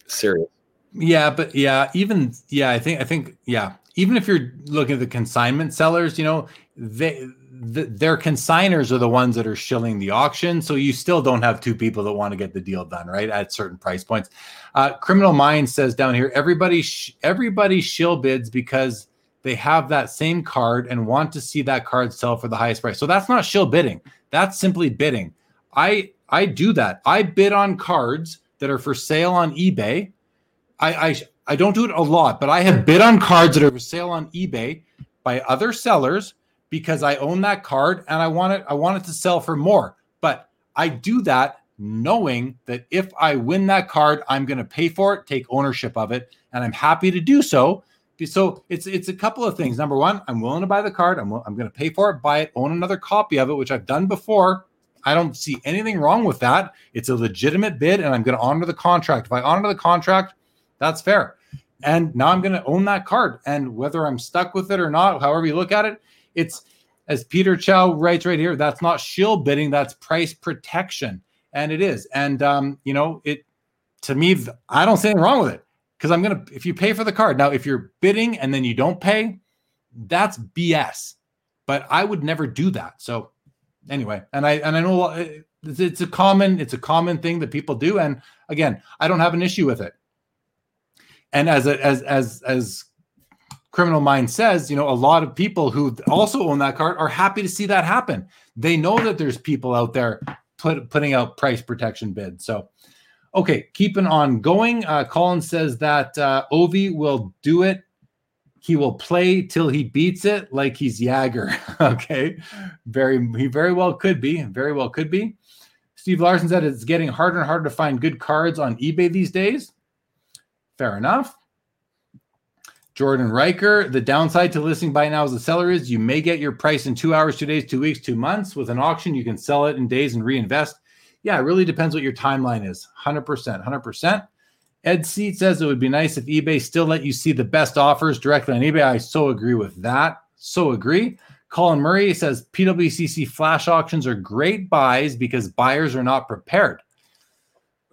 serious. Yeah, but yeah, even yeah, I think I think yeah, even if you're looking at the consignment sellers, you know, they the, their consigners are the ones that are shilling the auction. So you still don't have two people that want to get the deal done, right? At certain price points. Uh, Criminal Mind says down here, everybody sh- everybody shill bids because they have that same card and want to see that card sell for the highest price. So that's not shill bidding. That's simply bidding. I I do that. I bid on cards that are for sale on eBay. I, I I don't do it a lot, but I have bid on cards that are for sale on eBay by other sellers because I own that card and I want it I want it to sell for more. But I do that knowing that if I win that card, I'm going to pay for it, take ownership of it, and I'm happy to do so. So it's it's a couple of things. Number one, I'm willing to buy the card. I'm I'm going to pay for it, buy it, own another copy of it, which I've done before. I don't see anything wrong with that. It's a legitimate bid, and I'm going to honor the contract. If I honor the contract, that's fair. And now I'm going to own that card. And whether I'm stuck with it or not, however you look at it, it's as Peter Chow writes right here, that's not shill bidding, that's price protection. And it is. And, um, you know, it to me, I don't see anything wrong with it because I'm to, if you pay for the card, now if you're bidding and then you don't pay, that's BS. But I would never do that. So anyway, and I and I know uh, it's a common it's a common thing that people do, and again, I don't have an issue with it. And as a, as as as Criminal Mind says, you know, a lot of people who also own that card are happy to see that happen. They know that there's people out there put, putting out price protection bids. So, okay, keeping on going. Uh, Colin says that uh, Ovi will do it. He will play till he beats it, like he's Jagr. okay, very he very well could be. Very well could be. Steve Larson said it's getting harder and harder to find good cards on eBay these days. Fair enough. Jordan Riker, the downside to listing buy now as a seller is you may get your price in two hours, two days, two weeks, two months. With an auction, you can sell it in days and reinvest. Yeah, it really depends what your timeline is. 100%. 100%. Ed Seat says it would be nice if eBay still let you see the best offers directly on eBay. I so agree with that. So agree. Colin Murray says PWCC flash auctions are great buys because buyers are not prepared.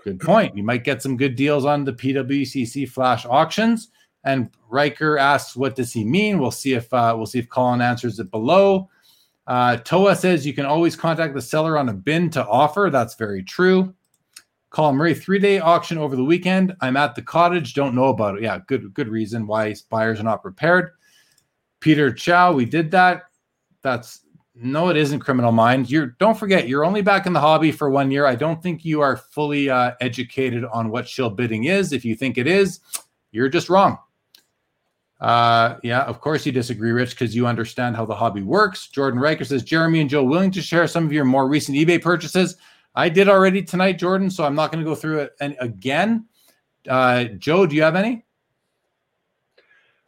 Good point. You might get some good deals on the PWCC flash auctions. And Riker asks, "What does he mean?" We'll see if uh, we'll see if Colin answers it below. Uh, Toa says you can always contact the seller on a bin to offer. That's very true. Colin Murray, three day auction over the weekend. I'm at the cottage. Don't know about it. Yeah, good good reason why buyers are not prepared. Peter Chow, we did that. That's no, it isn't criminal mind. You're don't forget, you're only back in the hobby for one year. I don't think you are fully uh, educated on what shill bidding is. If you think it is, you're just wrong. Uh, yeah, of course you disagree, Rich, because you understand how the hobby works. Jordan Riker says, Jeremy and Joe, willing to share some of your more recent eBay purchases? I did already tonight, Jordan, so I'm not going to go through it and again. Uh, Joe, do you have any?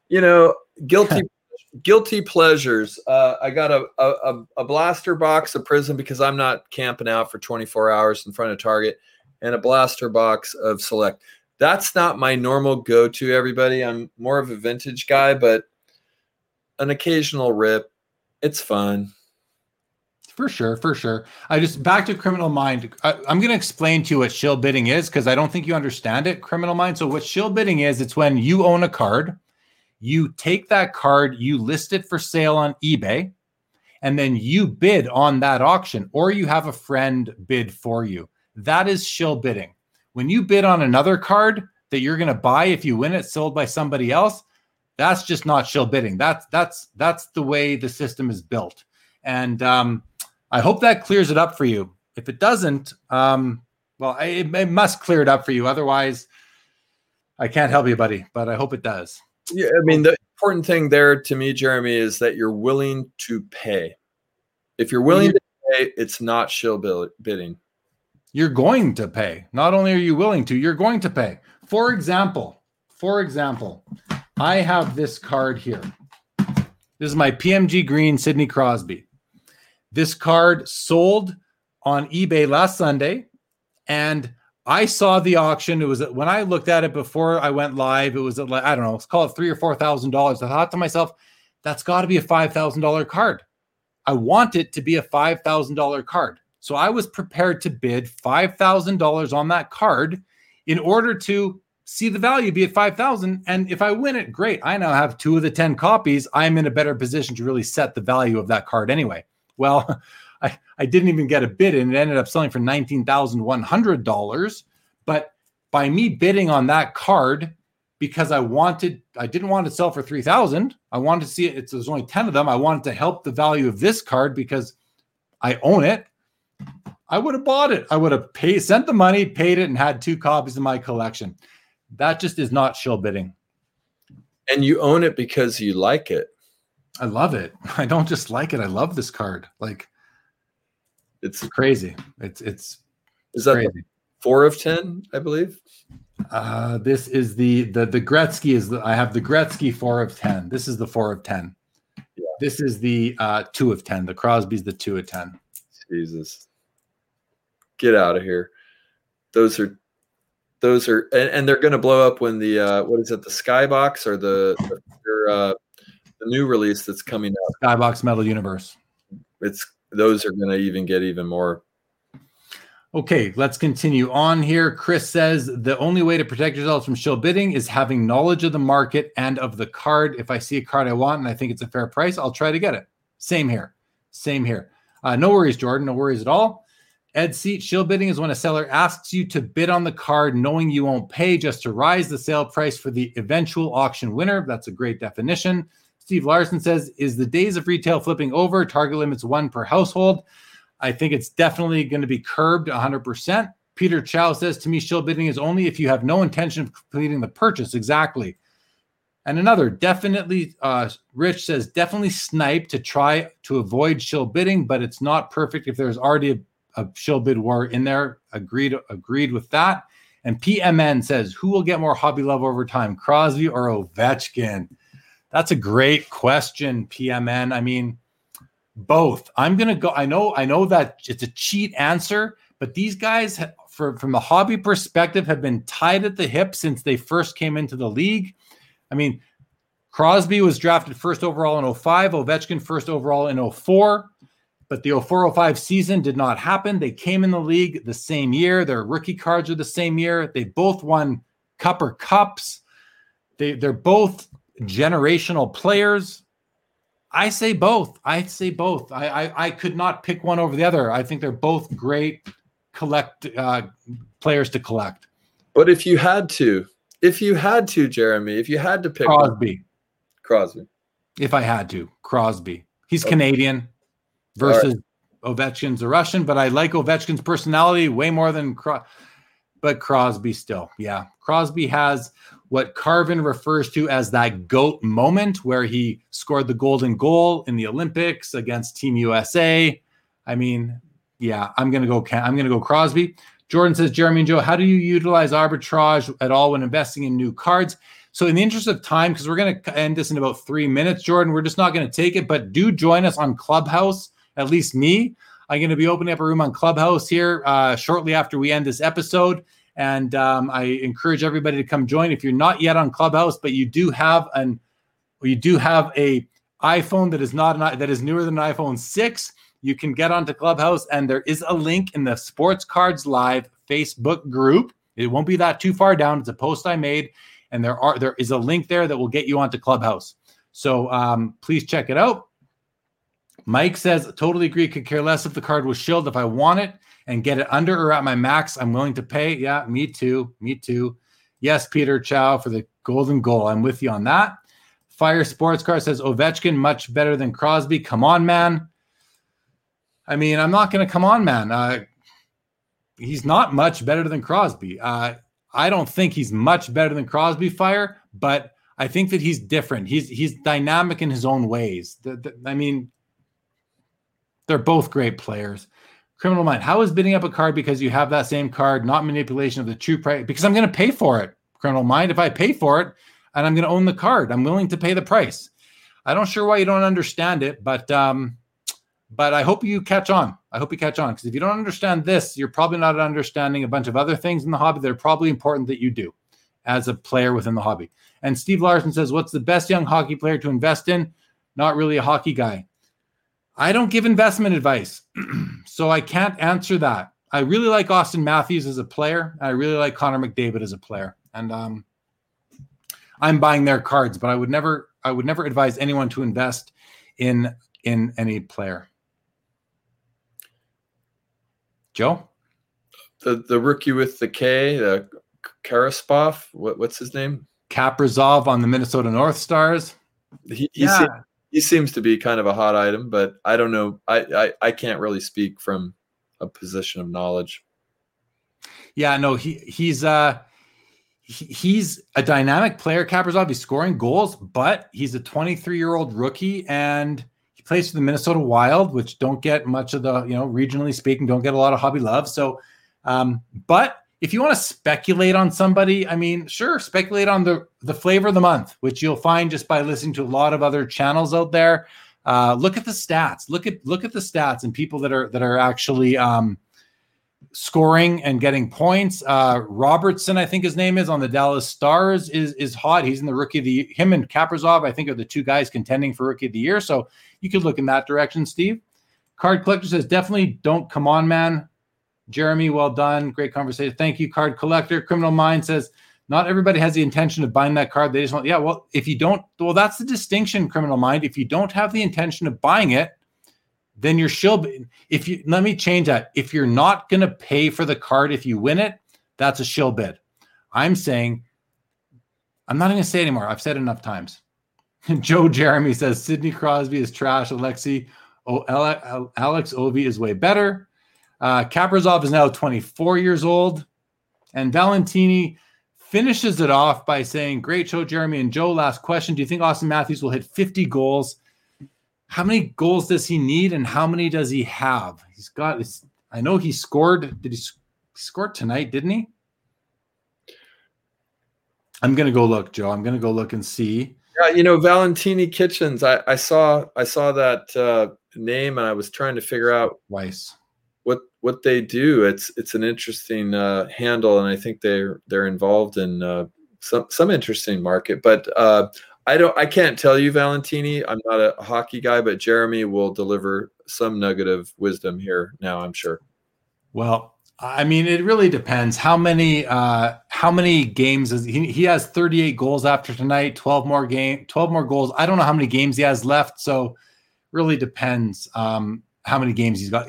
You know, guilty guilty pleasures. Uh, I got a, a a blaster box of Prizm because I'm not camping out for 24 hours in front of Target, and a blaster box of Select that's not my normal go to, everybody. I'm more of a vintage guy, but an occasional rip, it's fun. For sure, for sure. I just back to Criminal Mind. I, am going to explain to you what shill bidding is because I don't think you understand it. Criminal Mind. So, what shill bidding is, it's when you own a card, you take that card, you list it for sale on eBay, and then you bid on that auction, or you have a friend bid for you. That is shill bidding. When you bid on another card that you're going to buy if you win it sold by somebody else, that's just not shill bidding. That's that's that's the way the system is built. And um, I hope that clears it up for you. If it doesn't, um, well, it, it must clear it up for you. Otherwise, I can't help you, buddy. But I hope it does. Yeah, I mean, the important thing there to me, Jeremy, is that you're willing to pay. If you're willing to pay, it's not shill bidding. You're going to pay. Not only are you willing to, you're going to pay. For example, for example, I have this card here. This is my PMG Green Sidney Crosby. This card sold on eBay last Sunday, and I saw the auction. It was when I looked at it before I went live. It was at like I don't know, let's call it three or four thousand dollars. I thought to myself, that's got to be a five thousand dollar card. I want it to be a five thousand dollar card. So I was prepared to bid $5,000 on that card in order to see the value be at 5,000 and if I win it great. I now have two of the 10 copies. I'm in a better position to really set the value of that card anyway. Well, I, I didn't even get a bid and it ended up selling for $19,100, but by me bidding on that card because I wanted I didn't want to sell for 3000. I wanted to see it it's there's only 10 of them. I wanted to help the value of this card because I own it I would have bought it. I would have paid, sent the money, paid it, and had two copies in my collection. That just is not shill bidding. And you own it because you like it. I love it. I don't just like it. I love this card. Like it's crazy. It's it's is that crazy. four of ten, I believe. Uh, this is the the the Gretzky is the I have the Gretzky four of ten. This is the four of ten. Yeah. This is the uh, two of ten. The Crosby's the two of ten. Jesus get out of here. Those are those are and, and they're going to blow up when the uh, what is it the skybox or the the, uh, the new release that's coming out. Skybox metal universe. It's those are going to even get even more. Okay let's continue on here. Chris says the only way to protect yourself from shill bidding is having knowledge of the market and of the card. If i see a card i want and i think it's a fair price i'll try to get it. Same here. Same here. Uh, no worries jordan. No worries at all Ed Seat shill bidding is when a seller asks you to bid on the card knowing you won't pay just to rise the sale price for the eventual auction winner. That's a great definition. Steve Larson says, Is the days of retail flipping over? Target limits one per household. I think it's definitely going to be curbed 100%. Peter Chow says to me, shill bidding is only if you have no intention of completing the purchase. Exactly. And another, definitely, uh, Rich says, definitely snipe to try to avoid shill bidding, but it's not perfect if there's already a a shill bid war in there. Agreed, agreed with that. And PMN says, who will get more hobby love over time, Crosby or Ovechkin? That's a great question, PMN. I mean, both. I'm gonna go. I know, I know that it's a cheat answer, but these guys, for, from the hobby perspective, have been tied at the hip since they first came into the league. I mean, Crosby was drafted first overall in 05, Ovechkin first overall in 04 but the 0405 season did not happen. They came in the league the same year. Their rookie cards are the same year. They both won cup or cups. They, they're both generational players. I say both. I say both. I, I, I could not pick one over the other. I think they're both great collect uh, players to collect. But if you had to, if you had to, Jeremy, if you had to pick Crosby, one, Crosby. If I had to, Crosby. He's okay. Canadian versus right. Ovechkin's a Russian, but I like Ovechkin's personality way more than but Crosby still. Yeah. Crosby has what Carvin refers to as that goat moment where he scored the golden goal in the Olympics against Team USA. I mean, yeah, I'm to go I'm to go Crosby. Jordan says, Jeremy and Joe, how do you utilize arbitrage at all when investing in new cards? So, in the interest of time, because we're going to end this in about three minutes, Jordan, we're just not going to take it, but do join us on Clubhouse at least me. I'm going to be opening up a room on Clubhouse here uh, shortly after we end this episode. And um, I encourage everybody to come join. If you're not yet on Clubhouse, but you do have an, you do have a iPhone that is not an, that is newer than an iPhone six, you can get onto Clubhouse, and there is a link in the Sports Cards Live Facebook group. It won't be that too far down. It's a post I made, and there are there is a link there that will get you onto Clubhouse. So um, please check it out. Mike says, totally agree. Could care less if the card was shilled. If I want it and get it under or at my max, I'm willing to pay. Yeah, me too. Me too. Yes, Peter Chow for the golden goal. I'm with you on that. Fire Sports Car says Ovechkin much better than Crosby. Come on, man. I mean, I'm not going to come on, man. Uh, he's not much better than Crosby. Uh, I don't think he's much better than Crosby. Fire, but I think that he's different. He's he's dynamic in his own ways. The, the, I mean, they're both great players. Criminal Mind, how is bidding up a card because you have that same card, not manipulation of the true price? Because I'm going to pay for it. Criminal Mind, if I pay for it and I'm going to own the card, I'm willing to pay the price. I don't sure why you don't understand it, but um, but I hope you catch on. I hope you catch on because if you don't understand this, you're probably not understanding a bunch of other things in the hobby that are probably important that you do as a player within the hobby. And Steve Larson says, "What's the best young hockey player to invest in?" Not really a hockey guy. I don't give investment advice, so I can't answer that. I really like Austin Matthews as a player. I really like Connor McDavid as a player, and um, I'm buying their cards. But I would never, I would never advise anyone to invest in in any player. Joe, the the rookie with the K, the Karaspov. What what's his name? Kaprizov on the Minnesota North Stars. He, he yeah he seems to be kind of a hot item, but I don't know. I, I, I can't really speak from a position of knowledge. Yeah, no, he he's uh he, he's a dynamic player, Kaprizov. He's scoring goals, but he's a 23 year old rookie and he plays for the Minnesota Wild, which don't get much of the, you know, regionally speaking, don't get a lot of hobby love. So, um, but if you want to speculate on somebody, I mean, sure, speculate on the the flavor of the month, which you'll find just by listening to a lot of other channels out there. Uh, look at the stats. Look at look at the stats and people that are that are actually um, scoring and getting points. Uh, Robertson, I think his name is on the Dallas Stars, is is hot. He's in the rookie of the him and Kaprizov, I think, are the two guys contending for rookie of the year. So you could look in that direction, Steve. Card collector says definitely don't come on, man. Jeremy, well done. Great conversation. Thank you, card collector. Criminal Mind says, not everybody has the intention of buying that card. They just want, yeah, well, if you don't, well, that's the distinction, Criminal Mind. If you don't have the intention of buying it, then you're shill. If you let me change that. If you're not going to pay for the card if you win it, that's a shill bid. I'm saying, I'm not going to say anymore. I've said enough times. Joe Jeremy says Sidney Crosby is trash. Alexi, oh, Alex Ovi is way better. Uh, Kaprizov is now 24 years old. And Valentini finishes it off by saying, Great show, Jeremy. And Joe, last question. Do you think Austin Matthews will hit 50 goals? How many goals does he need and how many does he have? He's got, I know he scored. Did he score tonight? Didn't he? I'm going to go look, Joe. I'm going to go look and see. Yeah, you know, Valentini Kitchens. I, I saw I saw that uh, name and I was trying to figure out Weiss what they do. It's it's an interesting uh, handle, and I think they're they're involved in uh, some some interesting market. But uh, I don't I can't tell you, Valentini. I'm not a hockey guy, but Jeremy will deliver some nugget of wisdom here now. I'm sure. Well, I mean, it really depends. How many uh, how many games is he? He has 38 goals after tonight. 12 more game, 12 more goals. I don't know how many games he has left, so really depends um, how many games he's got.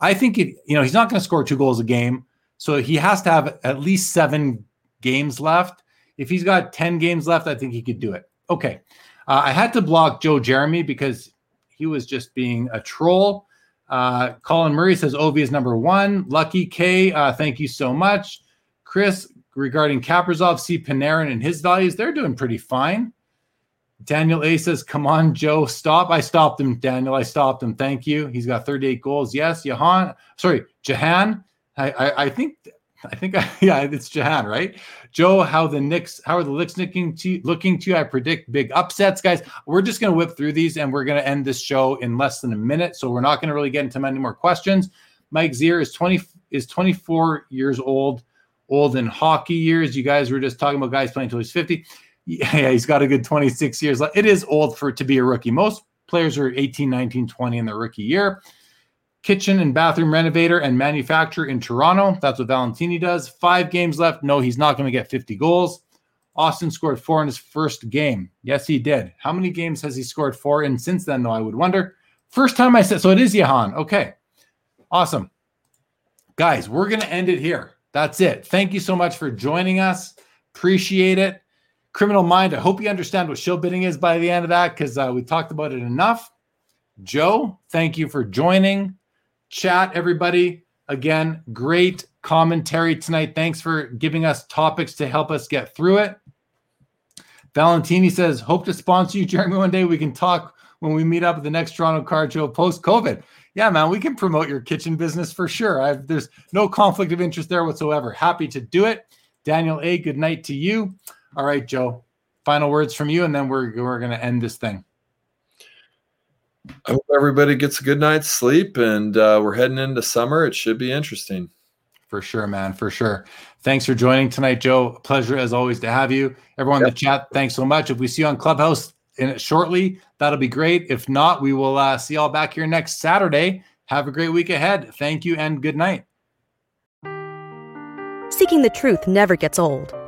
I think it, you know he's not going to score two goals a game, so he has to have at least seven games left. If he's got ten games left, I think he could do it. Okay, uh, I had to block Joe Jeremy because he was just being a troll. Uh, Colin Murray says Ovi is number one. Lucky K, uh, thank you so much. Chris, regarding Kaprizov, see Panarin and his values, they're doing pretty fine. Daniel A says, Come on, Joe, stop. I stopped him, Daniel. I stopped him. Thank you. He's got 38 goals. Yes, Jahan. Sorry, Jahan. I, I, I think I think yeah, it's Jahan, right? Joe, how the Knicks, how are the Knicks looking to looking to? I predict big upsets, guys. We're just gonna whip through these and we're gonna end this show in less than a minute. So we're not gonna really get into many more questions. Mike Zier is 20 is 24 years old, old in hockey years. You guys were just talking about guys playing until he's 50 yeah, he's got a good 26 years. It is old for to be a rookie. Most players are 18, 19, 20 in their rookie year. Kitchen and bathroom renovator and manufacturer in Toronto. That's what Valentini does. Five games left. No, he's not going to get 50 goals. Auston scored four in his first game. Yes, he did. How many games has he scored four in since then, though? I would wonder. First time I said so, it is Jahan. Okay. Awesome. Guys, we're going to end it here. That's it. Thank you so much for joining us. Appreciate it. Criminal Mind, I hope you understand what shill bidding is by the end of that because uh, we talked about it enough. Joe, thank you for joining. Chat, everybody. Again, great commentary tonight. Thanks for giving us topics to help us get through it. Valentini says, Hope to sponsor you, Jeremy, one day. We can talk when we meet up at the next Toronto Card Show post COVID. Yeah, man, we can promote your kitchen business for sure. I've, there's no conflict of interest there whatsoever. Happy to do it. Daniel A., good night to you. All right, Joe. Final words from you, and then we're we're going to end this thing. I hope everybody gets a good night's sleep, and uh, we're heading into summer. It should be interesting. For sure, man. For sure. Thanks for joining tonight, Joe. Pleasure as always to have you. Everyone yep. in the chat, thanks so much. If we see you on Clubhouse in it shortly, that'll be great. If not, we will uh, see y'all back here next Saturday. Have a great week ahead. Thank you and good night. Seeking the truth never gets old.